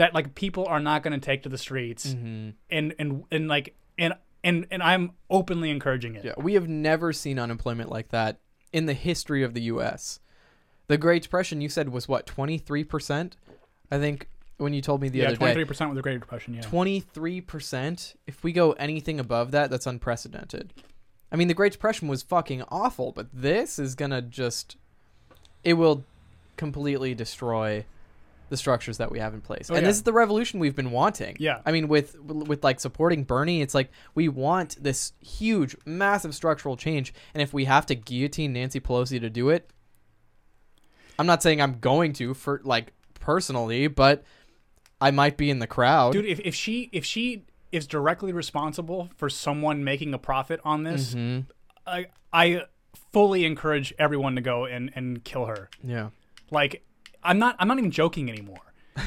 that like people are not going to take to the streets Mm-hmm. and and and like and and and i'm openly encouraging it Yeah. We have never seen unemployment like that in the history of the U.S. The Great Depression, you said, was what twenty three percent. I think when you told me the yeah, other twenty day. three percent with the Great Depression. Yeah. 23%. If we go anything above that, that's unprecedented. I mean, the Great Depression was fucking awful, but this is going to just it will completely destroy the structures that we have in place. Oh, and yeah. this is the revolution we've been wanting. Yeah. I mean with with like supporting Bernie, it's like we want this huge massive structural change and if we have to guillotine Nancy Pelosi to do it, I'm not saying I'm going to for like personally, but I might be in the crowd. Dude, if, if she if she is directly responsible for someone making a profit on this, Mhm. I I fully encourage everyone to go and, and kill her. Yeah. Like I'm not I'm not even joking anymore.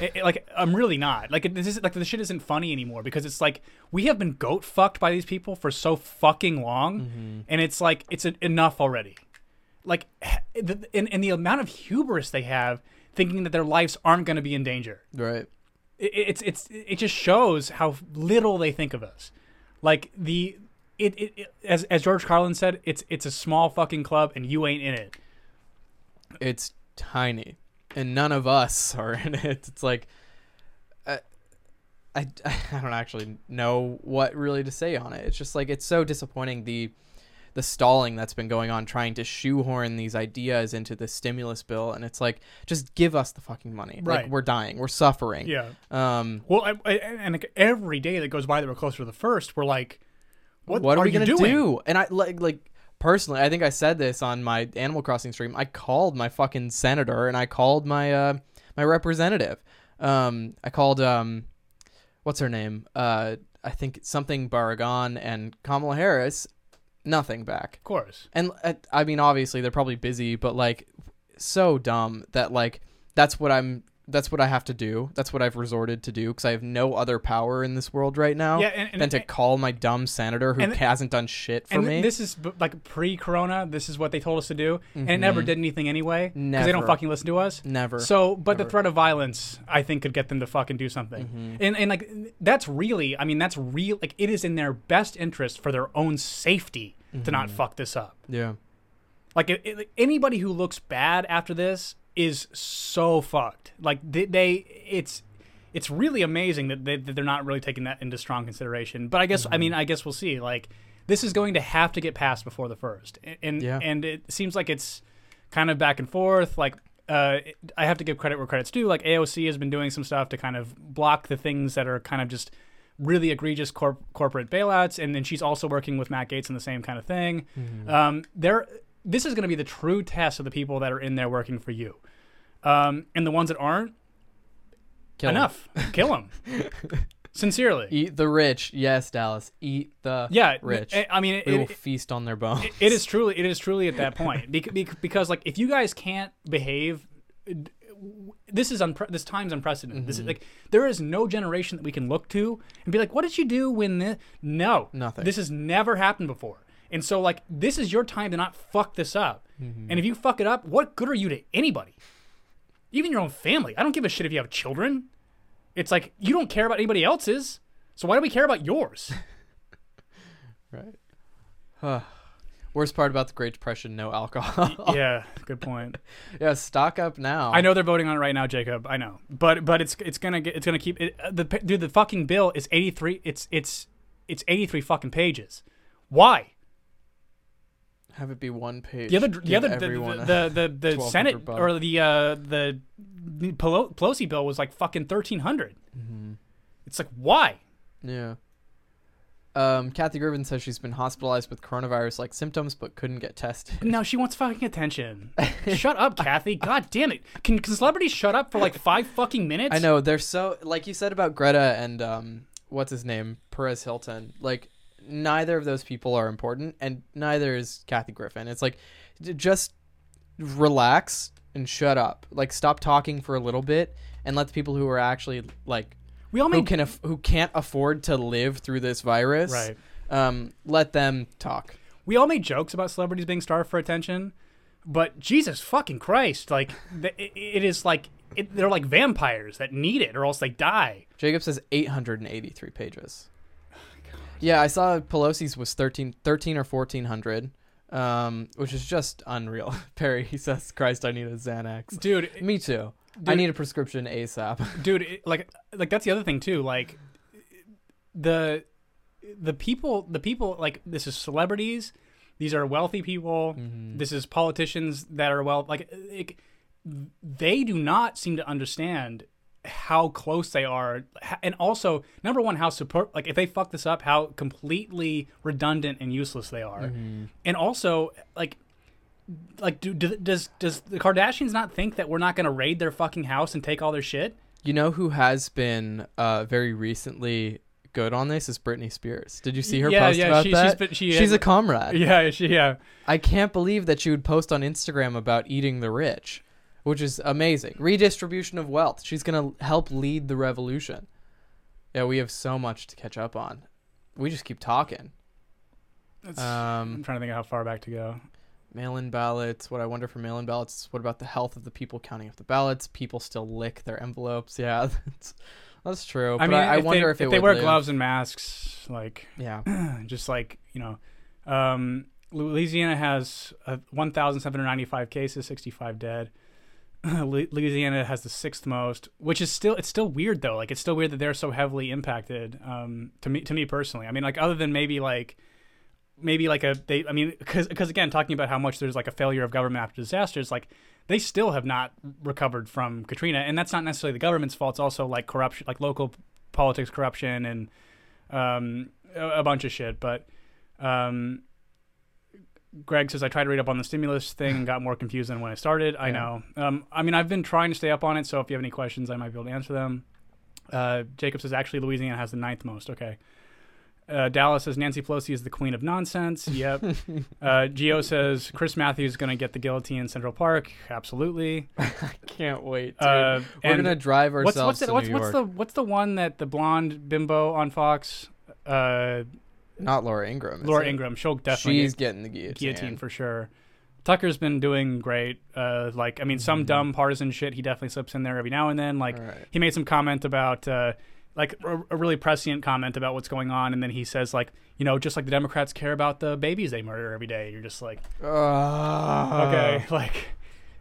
It- it- like I'm really not. Like it, this is like the shit isn't funny anymore because it's like we have been goat fucked by these people for so fucking long, Mm-hmm. and it's like it's en- enough already. Like, the, and, and the amount of hubris they have thinking that their lives aren't going to be in danger. Right. It, it's it's it just shows how little they think of us. Like the it, it, it as as George Carlin said, it's it's a small fucking club and you ain't in it. It's tiny, and none of us are in it. It's like, I, I, I don't actually know what really to say on it. It's just like it's so disappointing the, the stalling that's been going on trying to shoehorn these ideas into the stimulus bill, and it's like just give us the fucking money. Right. Like we're dying, we're suffering. Yeah. Um. Well, I, I, and like every day that goes by that we're closer to the first, we're like, what, What, are, we gonna doing? do? And I like like personally, I think I said this on my Animal Crossing stream. I called my fucking senator and I called my uh my representative. Um, I called um, what's her name? Uh, I think something Barragán and Kamala Harris. Nothing back. Of course. And uh, I mean, obviously they're probably busy, but like, so dumb that like that's what I'm. That's what I have to do. That's what I've resorted to do because I have no other power in this world right now Yeah, and- and- than to call my dumb senator who and- hasn't done shit for and me. this is like pre-corona. This is what they told us to do, and it never did anything anyway because they don't fucking listen to us. Never. So, but the threat of violence, I think, could get them to fucking do something. Mm-hmm. And and like that's really, I mean, that's real. Like it is in their best interest for their own safety to not Mm-hmm. fuck this up. yeah. Like it, it- anybody who looks bad after this is so fucked. Like they, they it's it's really amazing that, they, that they're not really taking that into strong consideration. But I guess Mm-hmm. I mean I guess we'll see. Like this is going to have to get passed before the first, and and, Yeah. and it seems like it's kind of back and forth. Like uh, I have to give credit where credit's due. Like AOC has been doing some stuff to kind of block the things that are kind of just really egregious corp- corporate bailouts, and then she's also working with Matt Gaetz on the same kind of thing. Um, there, this is going to be the true test of the people that are in there working for you, um, and the ones that aren't. Kill enough, kill them. Sincerely, Eat the rich. Yes, Dallas. Eat the yeah. rich. I- I mean, it, we will it- feast on their bones. it is truly it is truly at that point Bec- bec- because like if you guys can't behave this is unpre- this time's unprecedented this is like there is no generation that we can look to and be like what did you do when this no Nothing. this has never happened before and so like this is your time to not fuck this up and if you fuck it up what good are you to anybody even your own family i don't give a shit if you have children it's like you don't care about anybody else's so why do we care about yours right. Huh. Worst part about the Great Depression: no alcohol. yeah good point yeah, stock up now. I know they're voting on it right now, Jacob. I know, but but it's it's gonna get it's gonna keep it. uh, The dude, the fucking bill is eighty three. It's it's it's eighty three fucking pages. Why? Have it be one page. The other the other the the the, the, the 1200 Senate bucks. or the uh the Pelosi bill was like fucking thirteen Mm-hmm. It's like why? Yeah. Um, Kathy Griffin says she's been hospitalized with coronavirus-like symptoms, but couldn't get tested. No, she wants fucking attention. shut up, Kathy. God damn it. Can, can celebrities shut up for like five fucking minutes? I know they're so like you said about Greta and um, what's his name, Perez Hilton. Like neither of those people are important, and neither is Kathy Griffin. It's like just relax and shut up. Like stop talking for a little bit and let the people who are actually like We all who can aff- who can't afford to live through this virus. right. Um, let them talk. we all made jokes about celebrities being starved for attention, but Jesus fucking Christ, like it is like it, they're like vampires that need it or else they die. Jacob says 883 pages. Yeah, I saw Pelosi's was 13, 13 or 1400, um, which is just unreal. Perry, he says, Christ, I need a Xanax. Dude, Me too. I need a prescription ASAP. dude it, like like that's the other thing too like the the people the people like this is celebrities these are wealthy people Mhm. this is politicians that are well like it, they do not seem to understand how close they are and also number one how support like if they fuck this up how completely redundant and useless they are Mhm. and also like like do, do, does does the kardashians not think that we're not going to raid their fucking house and take all their shit You know who has been uh, very recently good on this is Britney Spears. Did you see her Yeah, post yeah, about she- that? she's been- she she's a comrade. yeah she, yeah I can't believe that she would post on Instagram about eating the rich, which is amazing. Redistribution of wealth. She's gonna help lead the revolution. Yeah, we have so much to catch up on. We just keep talking. It's- I'm Um, trying to think of how far back to go. mail-in ballots. What I wonder for mail-in ballots. What about the health of the people counting up the ballots? People still lick their envelopes. Yeah, that's that's true. I But mean, I, if wonder they, if it they wear live. gloves and masks, like Yeah. just like you know, um, Louisiana has uh, 1,795 cases, 65 dead. Louisiana has the sixth most, which is still it's still weird though. Like it's still weird that they're so heavily impacted. Um, to me, to me personally, I mean, like other than maybe like maybe like a they. I mean, because because again, talking about how much there's like a failure of government after disasters, like they still have not recovered from Katrina, and that's not necessarily the government's fault. It's also like corruption, like local politics corruption, and um, a, a bunch of shit. But um, Greg says I tried to read up on the stimulus thing and got more confused than when I started. I Yeah. know. Um, I mean, I've been trying to stay up on it, so if you have any questions, I might be able to answer them. Uh, Jacob says actually Louisiana has the ninth most. Okay. Uh, Dallas says Nancy Pelosi is the queen of nonsense. Yep. uh, Geo says Chris Matthews is going to get the guillotine in Central Park. Absolutely. I can't wait. Uh, We're gonna drive what's ourselves what's the, to what's, New what's York. the what's the one that the blonde bimbo on Fox? Uh, Not Laura Ingraham. Laura it? Ingraham. She'll definitely She's get getting the guillotine. guillotine for sure. Tucker's been doing great. Uh, like I mean, some Mhm. dumb partisan shit he definitely slips in there every now and then. Like Alright. he made some comment about uh, like a, a really prescient comment about what's going on, and then he says like you know just like the Democrats care about the babies they murder every day. You're just like Uh, okay, like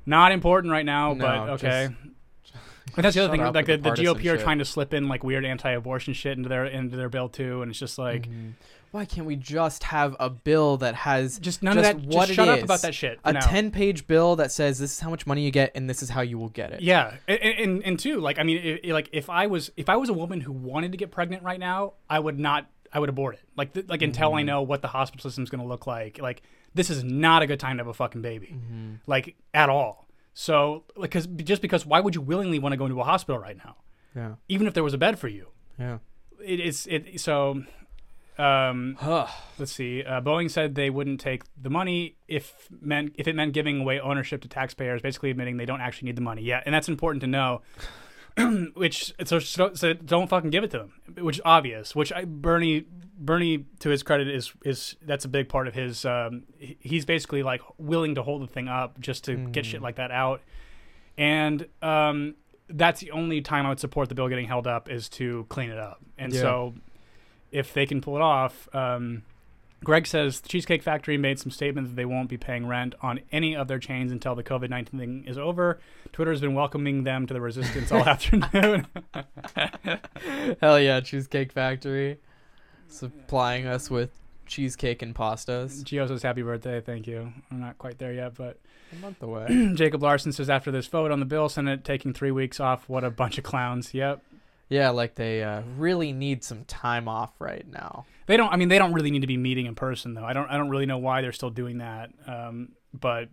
not important right now, but okay. just- But that's the other thing. Like the, the GOP are trying to slip in like weird anti-abortion shit into their into their bill too, and it's just like Mhm. Why can't we just have a bill that has just none just of that. what just shut up is. about that shit. a now. 10 page bill that says this is how much money you get and this is how you will get it? Yeah, and and, and two, like I mean, i i- like if I was if I was a woman who wanted to get pregnant right now, I would not. I would abort it. Like th- like until Mm-hmm. I know what the hospital system's going to look like. Like this is not a good time to have a fucking baby, Mhm. like at all. So like, cause just because why would you willingly want to go into a hospital right now, Yeah. even if there was a bed for you? Yeah. It is it so. Um, let's see. Uh, Boeing said they wouldn't take the money if meant if it meant giving away ownership to taxpayers, basically admitting they don't actually need the money. Yeah, and that's important to know. which so, so don't fucking give it to them, which is obvious. Which I, Bernie Bernie to his credit is is that's a big part of his. Um, he's basically like willing to hold the thing up just to get shit like that out, and um, that's the only time I would support the bill getting held up is to clean it up. And Yeah. so if they can pull it off. Um, Greg says the Cheesecake Factory made some statement that they won't be paying rent on any of their chains until the COVID 19 thing is over. Twitter has been welcoming them to the resistance all afternoon. Hell yeah, Cheesecake Factory. Supplying us with cheesecake and pastas. Gio says happy birthday. Thank you. I'm not quite there yet, but A month away. Jacob Larson says after this vote on the bill, Senate taking three weeks off. What a bunch of clowns. Yep. Yeah, like they uh, really need some time off right now. They don't. I mean, they don't really need to be meeting in person, though. I don't. I don't really know why they're still doing that. Um, but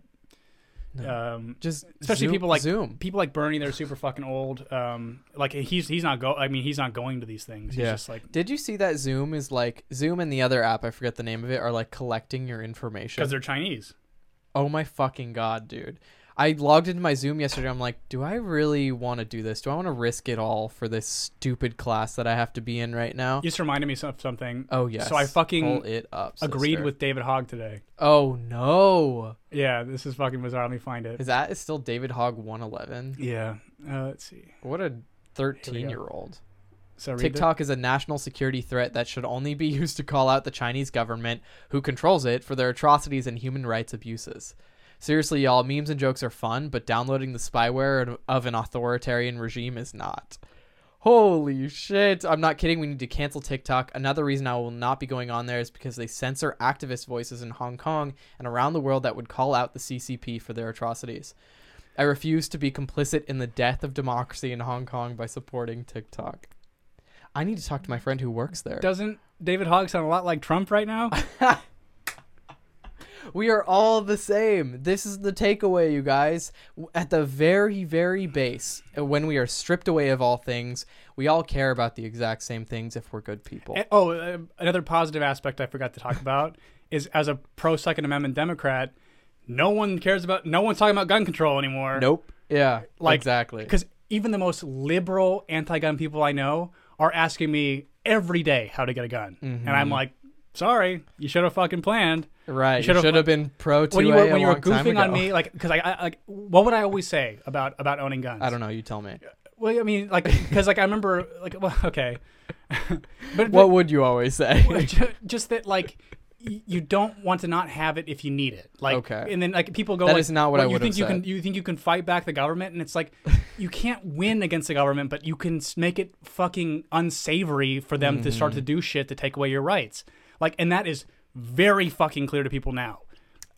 um, Just especially Zoom- people like Zoom. people like Bernie. They're super fucking old. Um, like he's he's not go. I mean, he's not going to these things. He's Yeah. just like Did you see that Zoom is like Zoom and the other app I forget the name of it are like collecting your information? because they're Chinese. Oh my fucking god, dude. I logged into my Zoom yesterday. I'm like, do I really want to do this? Do I want to risk it all for this stupid class that I have to be in right now? You just reminded me of something. Oh yes. So I fucking Pull it up. Agreed sister. with David Hogg today. Oh no. Yeah, this is fucking bizarre. Let me find it. Is that is still David Hogg 111? Yeah. Uh, let's see. What a 13 year old. So TikTok is a national security threat that should only be used to call out the Chinese government, who controls it, for their atrocities and human rights abuses. Seriously, y'all, memes and jokes are fun, but downloading the spyware of an authoritarian regime is not. Holy shit. I'm not kidding. We need to cancel TikTok. Another reason I will not be going on there is because they censor activist voices in Hong Kong and around the world that would call out the CCP for their atrocities. I refuse to be complicit in the death of democracy in Hong Kong by supporting TikTok. I need to talk to my friend who works there. Doesn't David Hogg sound a lot like Trump right now? We are all the same. This is the takeaway, you guys. At the very, very base, uh, when we are stripped away of all things, we all care about the exact same things if we're good people. And- oh, uh, another positive aspect I forgot to talk about is as a pro Second Amendment Democrat, no one cares about, no one's talking about gun control anymore. Nope. Yeah, Like, exactly. Because even the most liberal anti-gun people I know are asking me every day how to get a gun, and I'm Mm-hmm. like, sorry, you should have fucking planned. Right. You should been pro 2A when you were when you were goofing on me, like, because I, I like, what would I always say about about owning guns? I don't know. You tell me. Well, I mean, like, because like I remember, like, well, okay, but, What would you always say? just that, like, you don't want to not have it if you need it. Like, Okay. and then like people go, That like, is not what well, I you think have you can you think you can fight back the government, and it's like you can't win against the government, but you can make it fucking unsavory for them to start Mm-hmm. to do shit to take away your rights. Like, and that is very fucking clear to people now.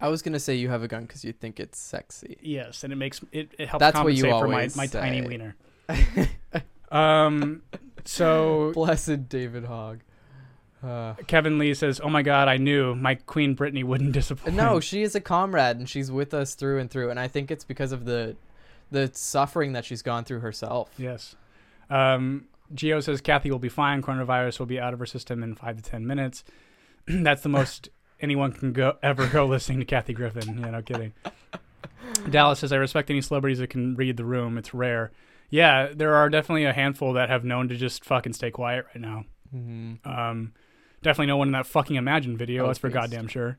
I was gonna say you have a gun because you think it's sexy. Yes, and it makes it, it helps That's compensate for my, my tiny wiener. um, so Blessed David Hogg. Uh, Kevin Lee says, "Oh my God, I knew my Queen Britney wouldn't disappoint." no, she is a comrade and she's with us through and through, and I think it's because of the the suffering that she's gone through herself. Yes. Um, Geo says Kathy will be fine. Coronavirus will be out of her system in five to ten minutes. That's the most anyone can go ever go listening to Kathy Griffin. Yeah, no kidding. Dallas says I respect any celebrities that can read the room. It's rare. Yeah, there are definitely a handful that have known to just fucking stay quiet right now. Mm-hmm. Um, definitely no one in that fucking Imagine video. Oh, that's for please. goddamn sure.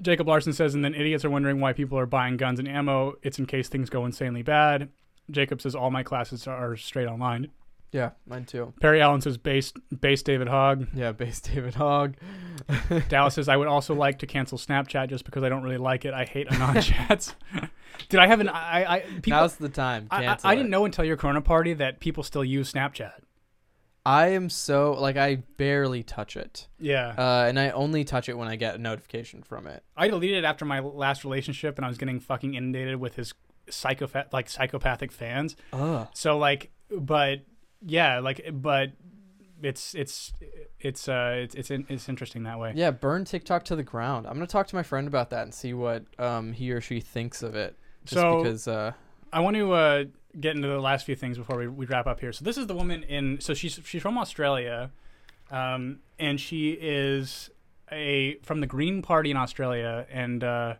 Jacob Larson says, and then idiots are wondering why people are buying guns and ammo. It's in case things go insanely bad. Jacob says all my classes are straight online. Yeah, mine too. Perry Allen says base base David Hogg. Yeah, base David Hogg. Dallas says I would also like to cancel Snapchat just because I don't really like it. I hate anon chats. Did I have an I I people Now's the time. I, I, Cancel I it. didn't know until your Corona party that people still use Snapchat. I am so like I barely touch it, Yeah. uh, and I only touch it when I get a notification from it. I deleted it after my last relationship, and I was getting fucking inundated with his psychopath, like psychopathic fans. Ugh. So like, but yeah, like, but it's it's it's uh it's it's, in, it's interesting that way. Yeah, burn TikTok to the ground. I'm gonna talk to my friend about that and see what um he or she thinks of it. Just So- because uh I want to uh get into the last few things before we, we wrap up here. So this is the woman in. So she's she's from Australia, um, and she is a from the Green Party in Australia, and uh,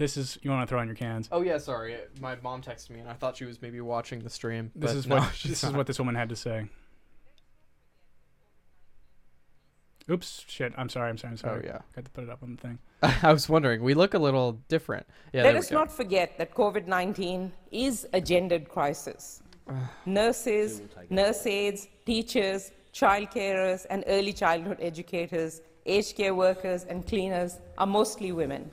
this is you want to throw on your cans. Oh yeah, sorry. My mom texted me and I thought she was maybe watching the stream. This is no, what she's this is what this woman had to say. Oops, shit. I'm sorry. I'm sorry. I'm oh, sorry. Oh yeah. Got to put it up on the thing. I was wondering. We look a little different. Yeah. Let we us go. not forget that COVID 19 is a gendered crisis. Nurses, nurse aides, teachers, child carers, and early childhood educators, aged care workers, and cleaners are mostly women.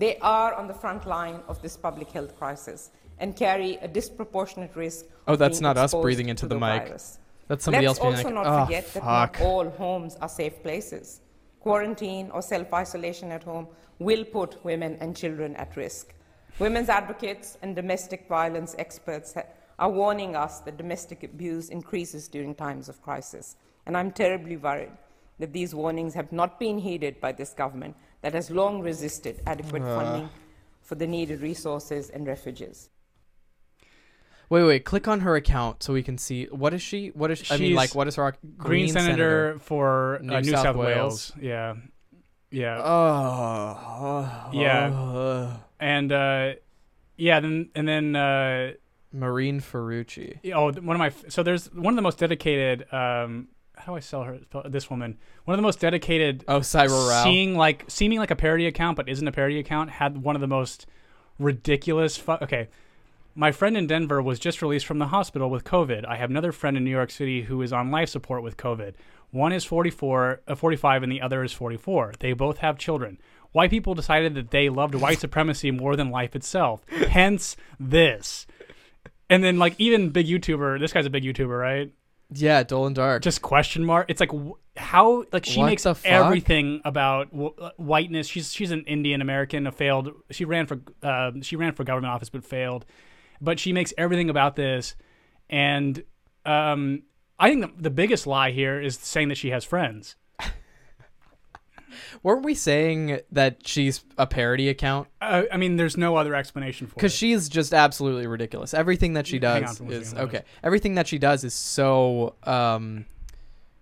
They are on the front line of this public health crisis and carry a disproportionate risk. Oh, of that's not us breathing into to the mic. virus. That's somebody Let's else being also like, not "Oh, forget that not all homes are safe places. Quarantine or self isolation at home will put women and children at risk. Women's advocates and domestic violence experts are warning us that domestic abuse increases during times of crisis. And I'm terribly worried that these warnings have not been heeded by this government that has long resisted adequate funding for the needed resources and refugees. Wait, wait. Click on her account so we can see. What is she? What is? She, I mean, like, what is her Green, senator, for uh, New New, South South, Wales. Wales. Yeah, yeah, Oh. Yeah. and uh, yeah. Then and then uh, Mehreen Faruqi. oh, one of my so there's one of the most dedicated. Um, how do I sell her? This woman, one of the most dedicated. Oh, Saira Rao. seeing like seeming like a parody account, but isn't a parody account. Had one of the most ridiculous. Fu- okay, my friend in Denver was just released from the hospital with COVID. I have another friend in New York City who is on life support with COVID. One is 44, uh, 45, and the other is 44. They both have children. white people decided that they loved white supremacy more than life itself. Hence this. And then like even big YouTuber, this guy's a big YouTuber, right? Yeah, Dolan Dark. Just question mark. It's like how like she What makes everything about w- whiteness. She's she's an Indian American, a failed. She ran for uh, she ran for government office but failed. But she makes everything about this, and um, I think the, the biggest lie here is saying that she has friends. Weren't we saying that she's a parody account? Uh, I mean, there's no other explanation for it. Because she's just absolutely ridiculous. Everything that she does is okay. Everything that she does is so um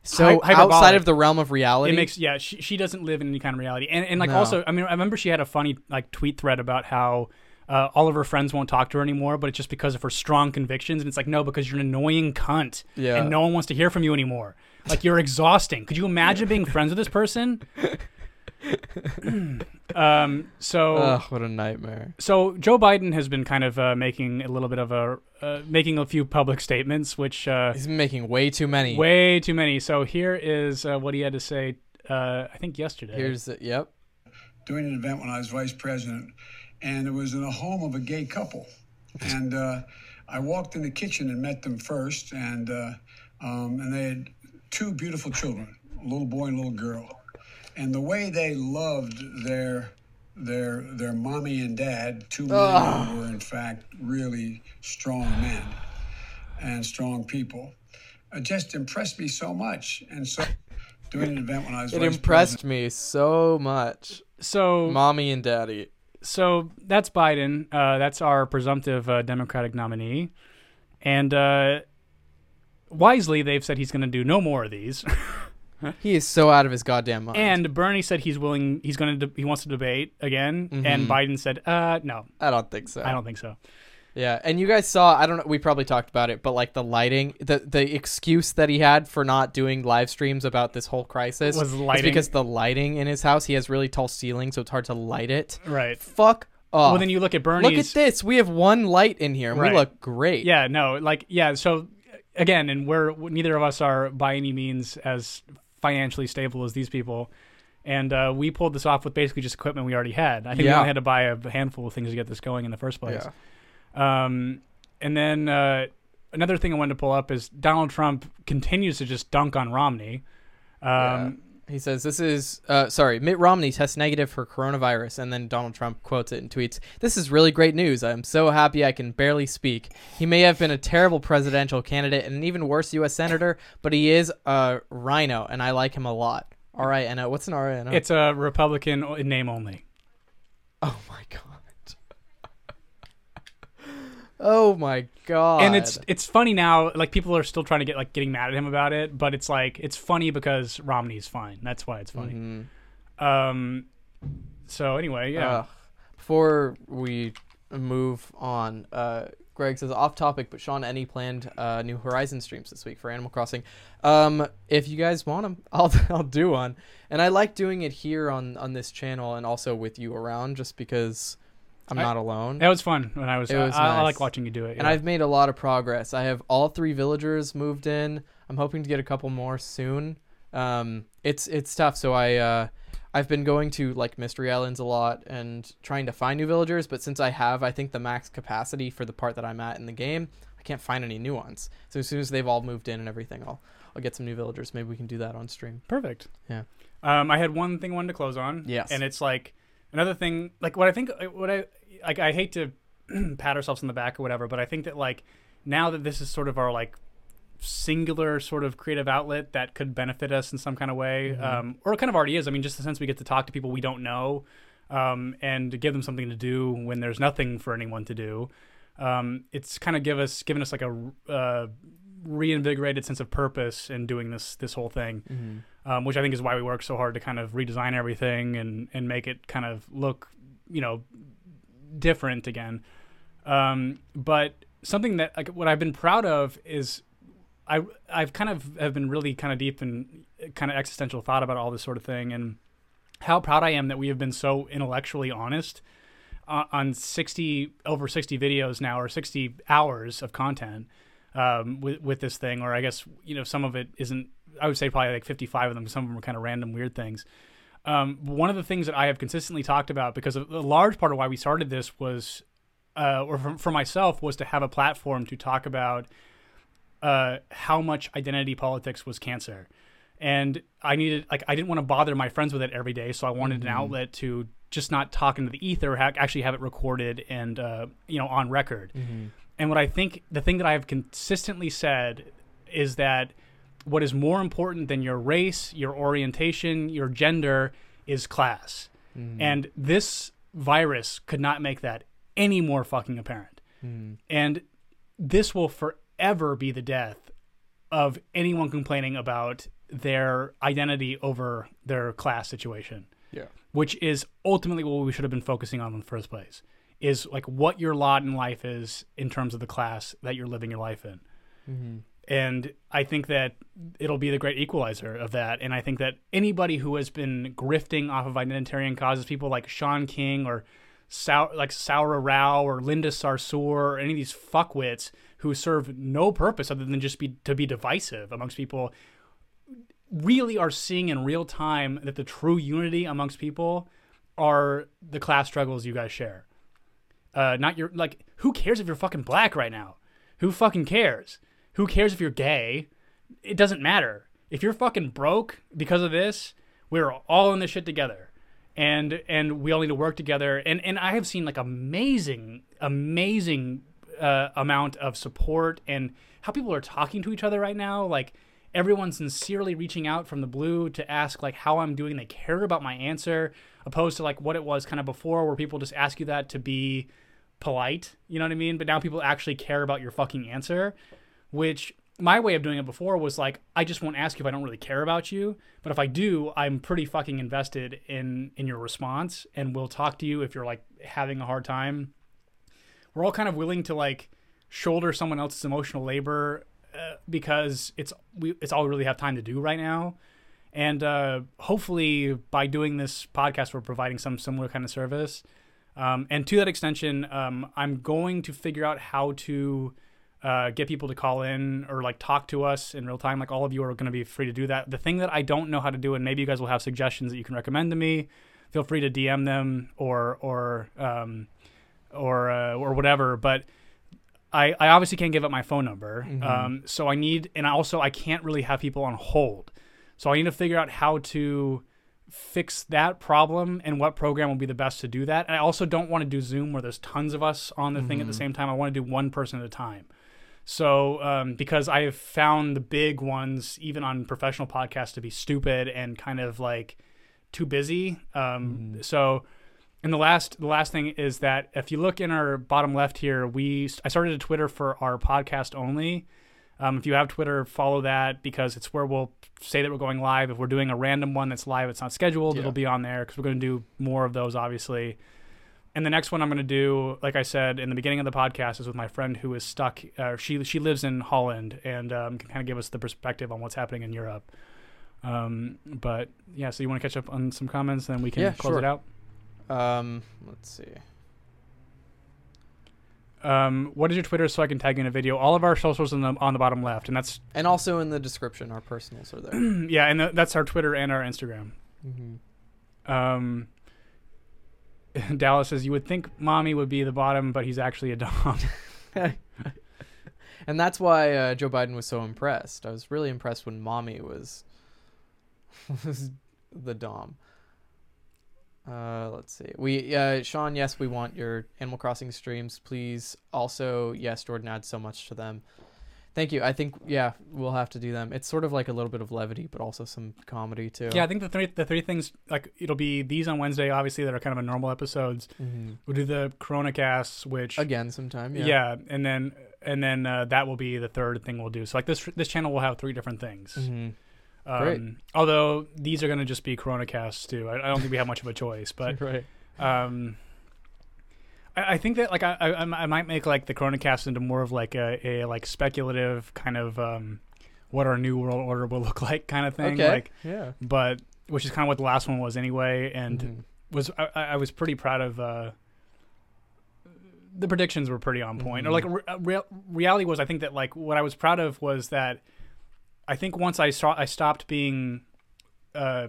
so Hy- outside of the realm of reality. It makes yeah. She, she doesn't live in any kind of reality, and and like No. also, I mean, I remember she had a funny like tweet thread about how. Uh, all of her friends won't talk to her anymore, but it's just because of her strong convictions. And it's like, no, because you're an annoying cunt, Yeah. and no one wants to hear from you anymore. Like you're exhausting. Could you imagine being friends with this person? um. So Ugh, what a nightmare. so Joe Biden has been kind of uh, making a little bit of a uh, making a few public statements, which uh, He's making way too many. way too many. So here is uh, what he had to say. Uh, I think yesterday. Here's the, yep. doing an event when I was vice president, and it was in the home of a gay couple. And uh, I walked in the kitchen and met them first, and uh, um, and they had two beautiful children, a little boy and a little girl. And the way they loved their their their mommy and dad, two men who were in fact really strong men and strong people, uh, just impressed me so much. And so, doing an event when I was It vice impressed me so much. so Mommy and daddy. so that's Biden. Uh, that's our presumptive uh, Democratic nominee, and uh, wisely they've said he's going to do no more of these. He is so out of his goddamn mind. and Bernie said he's willing. He's going to. De- he wants to debate again. Mm-hmm. And Biden said, "Uh, no, I don't think so. I don't think so." Yeah, and you guys saw I don't know we probably talked about it, but like the lighting, the the excuse that he had for not doing live streams about this whole crisis Was lighting. because the lighting in his house, he has really tall ceilings, so it's hard to light it. Right. Fuck off. Well, then you look at Bernie's. Look at this. We have one light in here and Right. we look great. Yeah, no, like yeah. So again, and we're neither of us are by any means as financially stable as these people, and uh, we pulled this off with basically just equipment we already had. I think we only had to buy a handful of things to get this going in the first place. Yeah. Um, and then uh, another thing I wanted to pull up is Donald Trump continues to just dunk on Romney. Um, He says this is uh, sorry. Mitt Romney tests negative for coronavirus, and then Donald Trump quotes it and tweets, "This is really great news. I'm so happy I can barely speak. He may have been a terrible presidential candidate and an even worse U.S. senator, but he is a RINO, and I like him a lot." R I N O. What's an R I N O? It's a Republican name only. oh my god. Oh my god. and it's it's funny now like people are still trying to get like getting mad at him about it but it's like it's funny because romney's fine that's why it's funny Mm-hmm. um so anyway yeah Ugh. Before we move on, uh, Greg says off topic, but Sean, any planned uh, new Horizon streams this week for Animal Crossing? Um, if you guys want them, I'll I'll do one. And I like doing it here on on this channel and also with you around, just because I'm I- not alone. that was fun when i was, It was I, I like watching you do it And. I've made a lot of progress. I have all three villagers moved in. I'm hoping to get a couple more soon. Um, it's it's tough. So I uh, I've been going to like mystery islands a lot and trying to find new villagers. But since I have, I think the max capacity for the part that I'm at in the game, I can't find any new ones. So as soon as they've all moved in and everything, I'll I'll get some new villagers. Maybe we can do that on stream. perfect Yeah. um i had one thing I wanted to close on Yes. and it's like another thing like what i think what i like i hate to pat ourselves on the back or whatever but i think that like now that this is sort of our like singular sort of creative outlet that could benefit us in some kind of way, um, or it kind of already is. I mean, just the sense we get to talk to people we don't know, um, and give them something to do when there's nothing for anyone to do. Um, it's kind of give us given us like a uh, reinvigorated sense of purpose in doing this this whole thing, um, which I think is why we work so hard to kind of redesign everything and and make it kind of look, you know, different again. Um, but something that like what I've been proud of is I I've kind of have been really kind of deep in kind of existential thought about all this sort of thing and how proud I am that we have been so intellectually honest uh, on 60 over 60 videos now or 60 hours of content um, with with this thing or I guess you know some of it isn't I would say probably like 55 of them some of them are kind of random weird things um, one of the things that I have consistently talked about, because a large part of why we started this was, uh, or for, for myself, was to have a platform to talk about uh, how much identity politics was cancer. And I needed, like, I didn't want to bother my friends with it every day, so I wanted an outlet to just not talk into the ether, ha- actually have it recorded and, uh, you know, on record. And what I think, the thing that I have consistently said is that what is more important than your race, your orientation, your gender is class. Mm-hmm. And this virus could not make that any more fucking apparent. Mm-hmm. And this will forever be the death of anyone complaining about their identity over their class situation Yeah. which is ultimately what we should have been focusing on in the first place is like what your lot in life is in terms of the class that you're living your life in mm-hmm. And i think that it'll be the great equalizer of that and i think that anybody who has been grifting off of identitarian causes people like Shaun King or Sau- like Saira Rao or Linda Sarsour or any of these fuckwits who serve no purpose other than just be to be divisive amongst people really are seeing in real time that the true unity amongst people are the class struggles you guys share. Uh, not your like. Who cares if you're fucking black right now? Who fucking cares? Who cares if you're gay? It doesn't matter. If you're fucking broke because of this, we're all in this shit together, and and we all need to work together. And and I have seen like amazing, amazing uh, amount of support and how people are talking to each other right now. Like everyone's sincerely reaching out from the blue to ask like how I'm doing. They care about my answer, opposed to like what it was kind of before, where people just ask you that to be polite. You know what I mean? But now people actually care about your fucking answer, which my way of doing it before was like I just won't ask you if I don't really care about you, but if I do, I'm pretty fucking invested in in your response and we'll talk to you if you're like having a hard time. We're all kind of willing to like shoulder someone else's emotional labor uh, because it's we it's all we really have time to do right now. And uh, hopefully, by doing this podcast, we're providing some similar kind of service. Um, and to that extension, um, I'm going to figure out how to uh, get people to call in or like talk to us in real time. Like all of you are going to be free to do that. The thing that I don't know how to do, and maybe you guys will have suggestions that you can recommend to me. Feel free to DM them or or um, or uh, or whatever. But I, I obviously can't give up my phone number. Um, so I need, and I also I can't really have people on hold. So I need to figure out how to fix that problem and what program will be the best to do that. And I also don't want to do Zoom where there's tons of us on the thing at the same time. I want to do one person at a time. So um, because I have found the big ones, even on professional podcasts, to be stupid and kind of like too busy. Um, So and the last the last thing is that if you look in our bottom left here, we I started a Twitter for our podcast only. Um, if you have Twitter, follow that because it's where we'll say that we're going live. If we're doing a random one that's live, it's not scheduled, Yeah. it'll be on there because we're going to do more of those, obviously. And the next one I'm going to do, like I said in the beginning of the podcast, is with my friend who is stuck. Uh, she she lives in Holland and um, can kind of give us the perspective on what's happening in Europe. Um, but yeah, so you want to catch up on some comments, then we can Yeah, close sure. it out. Um, let's see. Um, what is your Twitter so I can tag you in a video? All of our socials on the on the bottom left, and that's And also in the description, our personals are there. yeah, and th- that's our Twitter and our Instagram. mm-hmm. Um, Dallas says you would think mommy would be the bottom, but he's actually a dom. And that's why uh, Joe Biden was so impressed. I was really impressed when mommy was was the dom. Uh, let's see. We uh, Sean, yes, we want your Animal Crossing streams, please. Also, yes, Jordan adds so much to them. Thank you. I think yeah, we'll have to do them. It's sort of like a little bit of levity, but also some comedy too. yeah, I think the three the three things like it'll be these on Wednesday, obviously that are kind of a normal episodes. hmm We'll do the Corona casts, which Again, sometime. Yeah. yeah. and then and then uh, that will be the third thing we'll do. So like this this channel will have three different things. hmm Um, Great. Although these are going to just be Corona casts too. I, I don't think we have much of a choice, but right. um, I, think that like I, I I might make like the Corona cast into more of like a, a like speculative kind of um, what our new world order will look like kind of thing. Okay. Like, yeah. but which is kind of what the last one was anyway, and Mhm. was I, I was pretty proud of. Uh, the predictions were pretty on point. Or Mhm. like re- uh, reality was, I think that like what I was proud of was that I think once I saw I stopped being uh,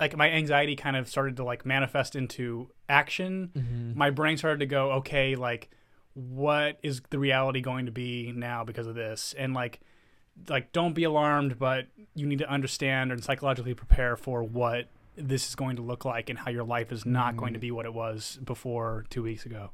like my anxiety kind of started to like manifest into action, mm-hmm. my brain started to go, okay, like what is the reality going to be now because of this? And like like don't be alarmed, but you need to understand and psychologically prepare for what this is going to look like and how your life is not going to mm. be what it was before 2 weeks ago.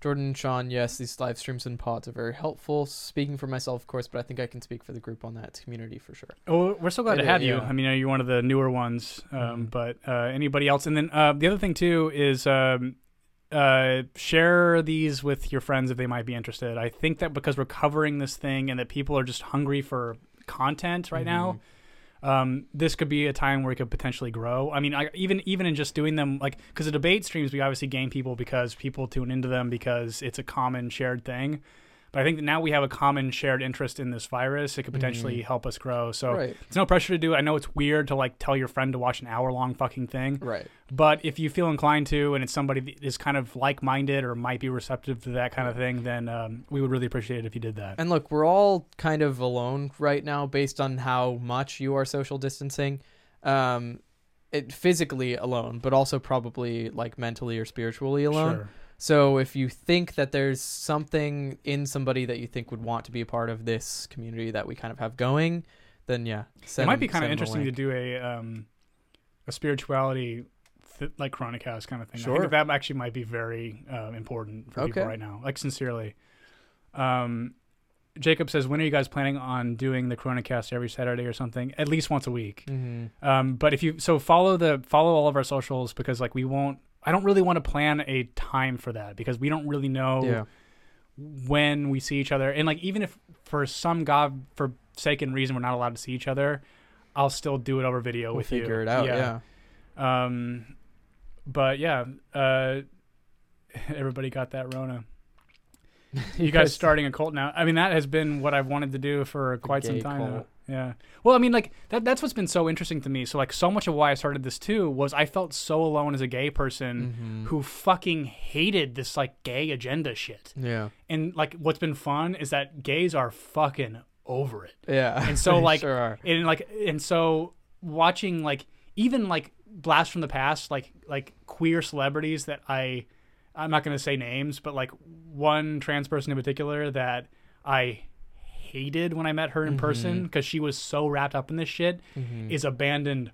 Jordan and Sean, yes, these live streams and pods are very helpful. Speaking for myself, of course, but I think I can speak for the group on that community for sure. Oh, we're so glad It to is, have you. yeah. I mean, you're one of the newer ones, um, Mhm. but uh, anybody else? And then uh, the other thing too is um, uh, share these with your friends if they might be interested. I think that because we're covering this thing and that people are just hungry for content right now, um, this could be a time where it could potentially grow. I mean, I, even even in just doing them, like because the debate streams, we obviously gain people because people tune into them because it's a common shared thing. But I think that now we have a common shared interest in this virus. It could potentially help us grow. So Right. it's no pressure to do it. I know it's weird to like tell your friend to watch an hour long fucking thing. Right. But if you feel inclined to, and it's somebody that is kind of like minded or might be receptive to that kind of thing, then um, we would really appreciate it if you did that. And look, we're all kind of alone right now based on how much you are social distancing. Um, it physically alone, but also probably like mentally or spiritually alone. Sure. So if you think that there's something in somebody that you think would want to be a part of this community that we kind of have going, then yeah, It might be kind of them interesting to do a um, a spirituality th- like Corona cast kind of thing. I Sure. think that, actually might be very um, important for people right now. Like sincerely. Um, Jacob says, "When are you guys planning on doing the Corona cast every Saturday or something? At least once a week." Mhm. Um, but if you so follow the follow all of our socials because like we won't. I don't really want to plan a time for that because we don't really know Yeah. when we see each other. And like even if for some god forsaken reason we're not allowed to see each other, I'll still do it over video We'll with you. figure it out. Yeah. Um, but yeah, uh, everybody got that Rona. You guys starting a cult now? I mean, that has been what I've wanted to do for quite some time now. Yeah. Well, I mean, like that. That's what's been so interesting to me. So, like, so much of why I started this too was I felt so alone as a gay person Mm-hmm. who fucking hated this like gay agenda shit. Yeah. And like, what's been fun is that gays are fucking over it Yeah. and so like sure are. and like and so watching like even like blast from the past like like queer celebrities that i i'm not going to say names but like one trans person in particular that i hated when i met her in Mm-hmm. person because she was so wrapped up in this shit is abandoned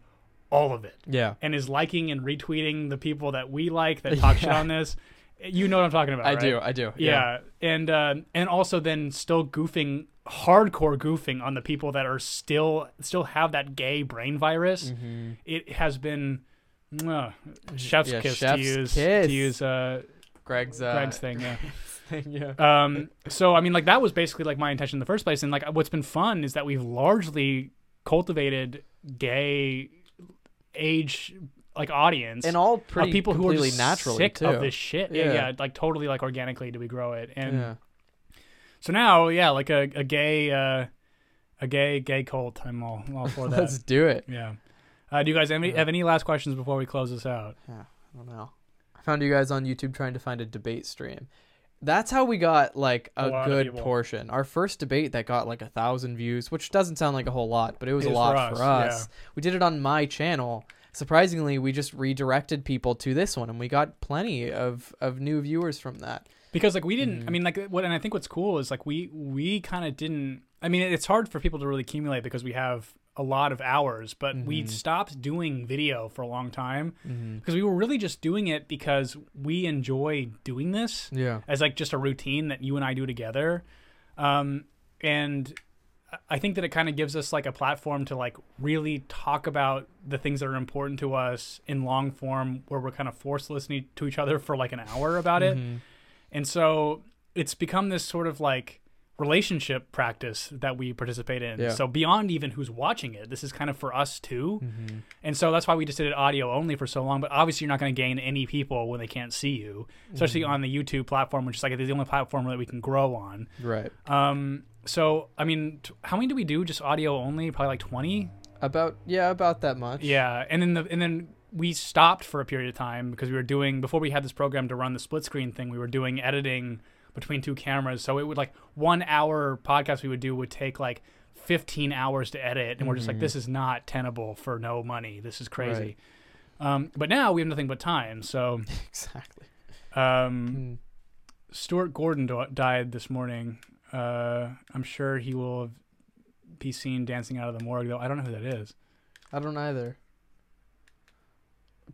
all of it Yeah. and is liking and retweeting the people that we like that talk shit on this you know what i'm talking about I right? do. I do. yeah, and uh, and also then still goofing hardcore goofing on the people that are still still have that gay brain virus it has been mwah, chef's Mm-hmm. Yeah, kiss chef's to use kiss. to use uh, Greg's uh, Greg's thing yeah thing. Yeah. um so i mean like that was basically like my intention in the first place and like what's been fun is that we've largely cultivated gay age like audience and all of people who are completely just naturally sick too. of this shit yeah. Yeah. yeah like totally like organically do we grow it and Yeah. so now, yeah, like a, a gay, uh, a gay, gay cult. I'm all, I'm all for that. Let's do it. yeah. Uh, do you guys have any, have any last questions before we close this out? Yeah, I don't know. I found you guys on YouTube trying to find a debate stream. That's how we got like A a, good portion. Our first debate that got like a thousand views, which doesn't sound like a whole lot, but it was It a lot for for us, us. We did it on my channel. Surprisingly, we just redirected people to this one, and we got plenty of of new viewers from that. Because like we didn't. Mm-hmm. I mean, like what, and I think what's cool is like we we kind of didn't. I mean, it's hard for people to really accumulate because we have a lot of hours, but Mm-hmm. we stopped doing video for a long time because we were really just doing it because we enjoy doing this. Yeah. as like just a routine that you and I do together. Um, and I think that it kind of gives us like a platform to like really talk about the things that are important to us in long form where we're kind of forced listening to each other for like an hour about it. And so it's become this sort of like relationship practice that we participate in. Yeah. So beyond even who's watching it, this is kind of for us too. And so that's why we just did it audio only for so long. But obviously, you're not going to gain any people when they can't see you, especially on the YouTube platform, which is like the only platform that we can grow on. Right. Um, so I mean, t- how many do we do? Just audio only? Probably like twenty. About yeah, about that much. Yeah, and then the and then we stopped for a period of time because we were doing before we had this program to run the split screen thing. We were doing editing between two cameras, so it would like one hour podcast we would do would take like 15 hours to edit, and we're just like, Mhm. this is not tenable for no money. This is crazy. Right. Um, but now we have nothing but time. So exactly. um, Mm. Stuart Gordon do- died this morning. Uh, I'm sure he will be seen dancing out of the morgue, though. I don't know who that is. I don't either.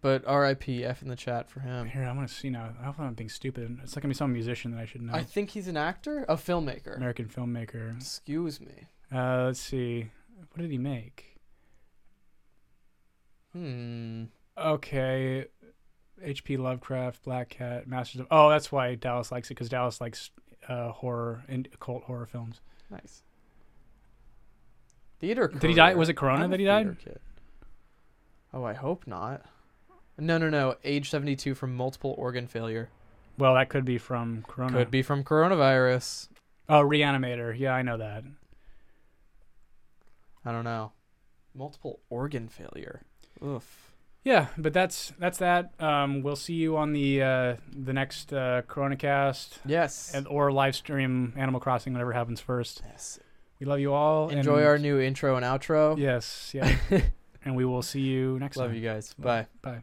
But R.I.P. F in the chat for him. Here, I want to see now. I hope I'm being stupid. It's not gonna be some musician that I should know. I think he's an actor, a filmmaker. American filmmaker. Excuse me. Uh, let's see. What did he make? Hmm. Okay. H.P. Lovecraft, Black Cat, Masters of. Oh, that's why Dallas likes it because Dallas likes uh, horror and occult horror films. Nice. Theater. Did he die- was it Corona that he died? theater kid. Oh, I hope not. No, no, no. Age 72 from multiple organ failure. Well, that could be from Corona. Could be from coronavirus. Oh, Reanimator. Yeah, I know that. I don't know. Multiple organ failure. Oof. Yeah, but that's that's that. Um, we'll see you on the uh, the next uh, Corona cast Yes. and, or live stream Animal Crossing, whatever happens first. yes. We love you all. Enjoy and- our new intro and outro. Yes, yeah. and we will see you next Love time. Love you guys. Bye. Bye.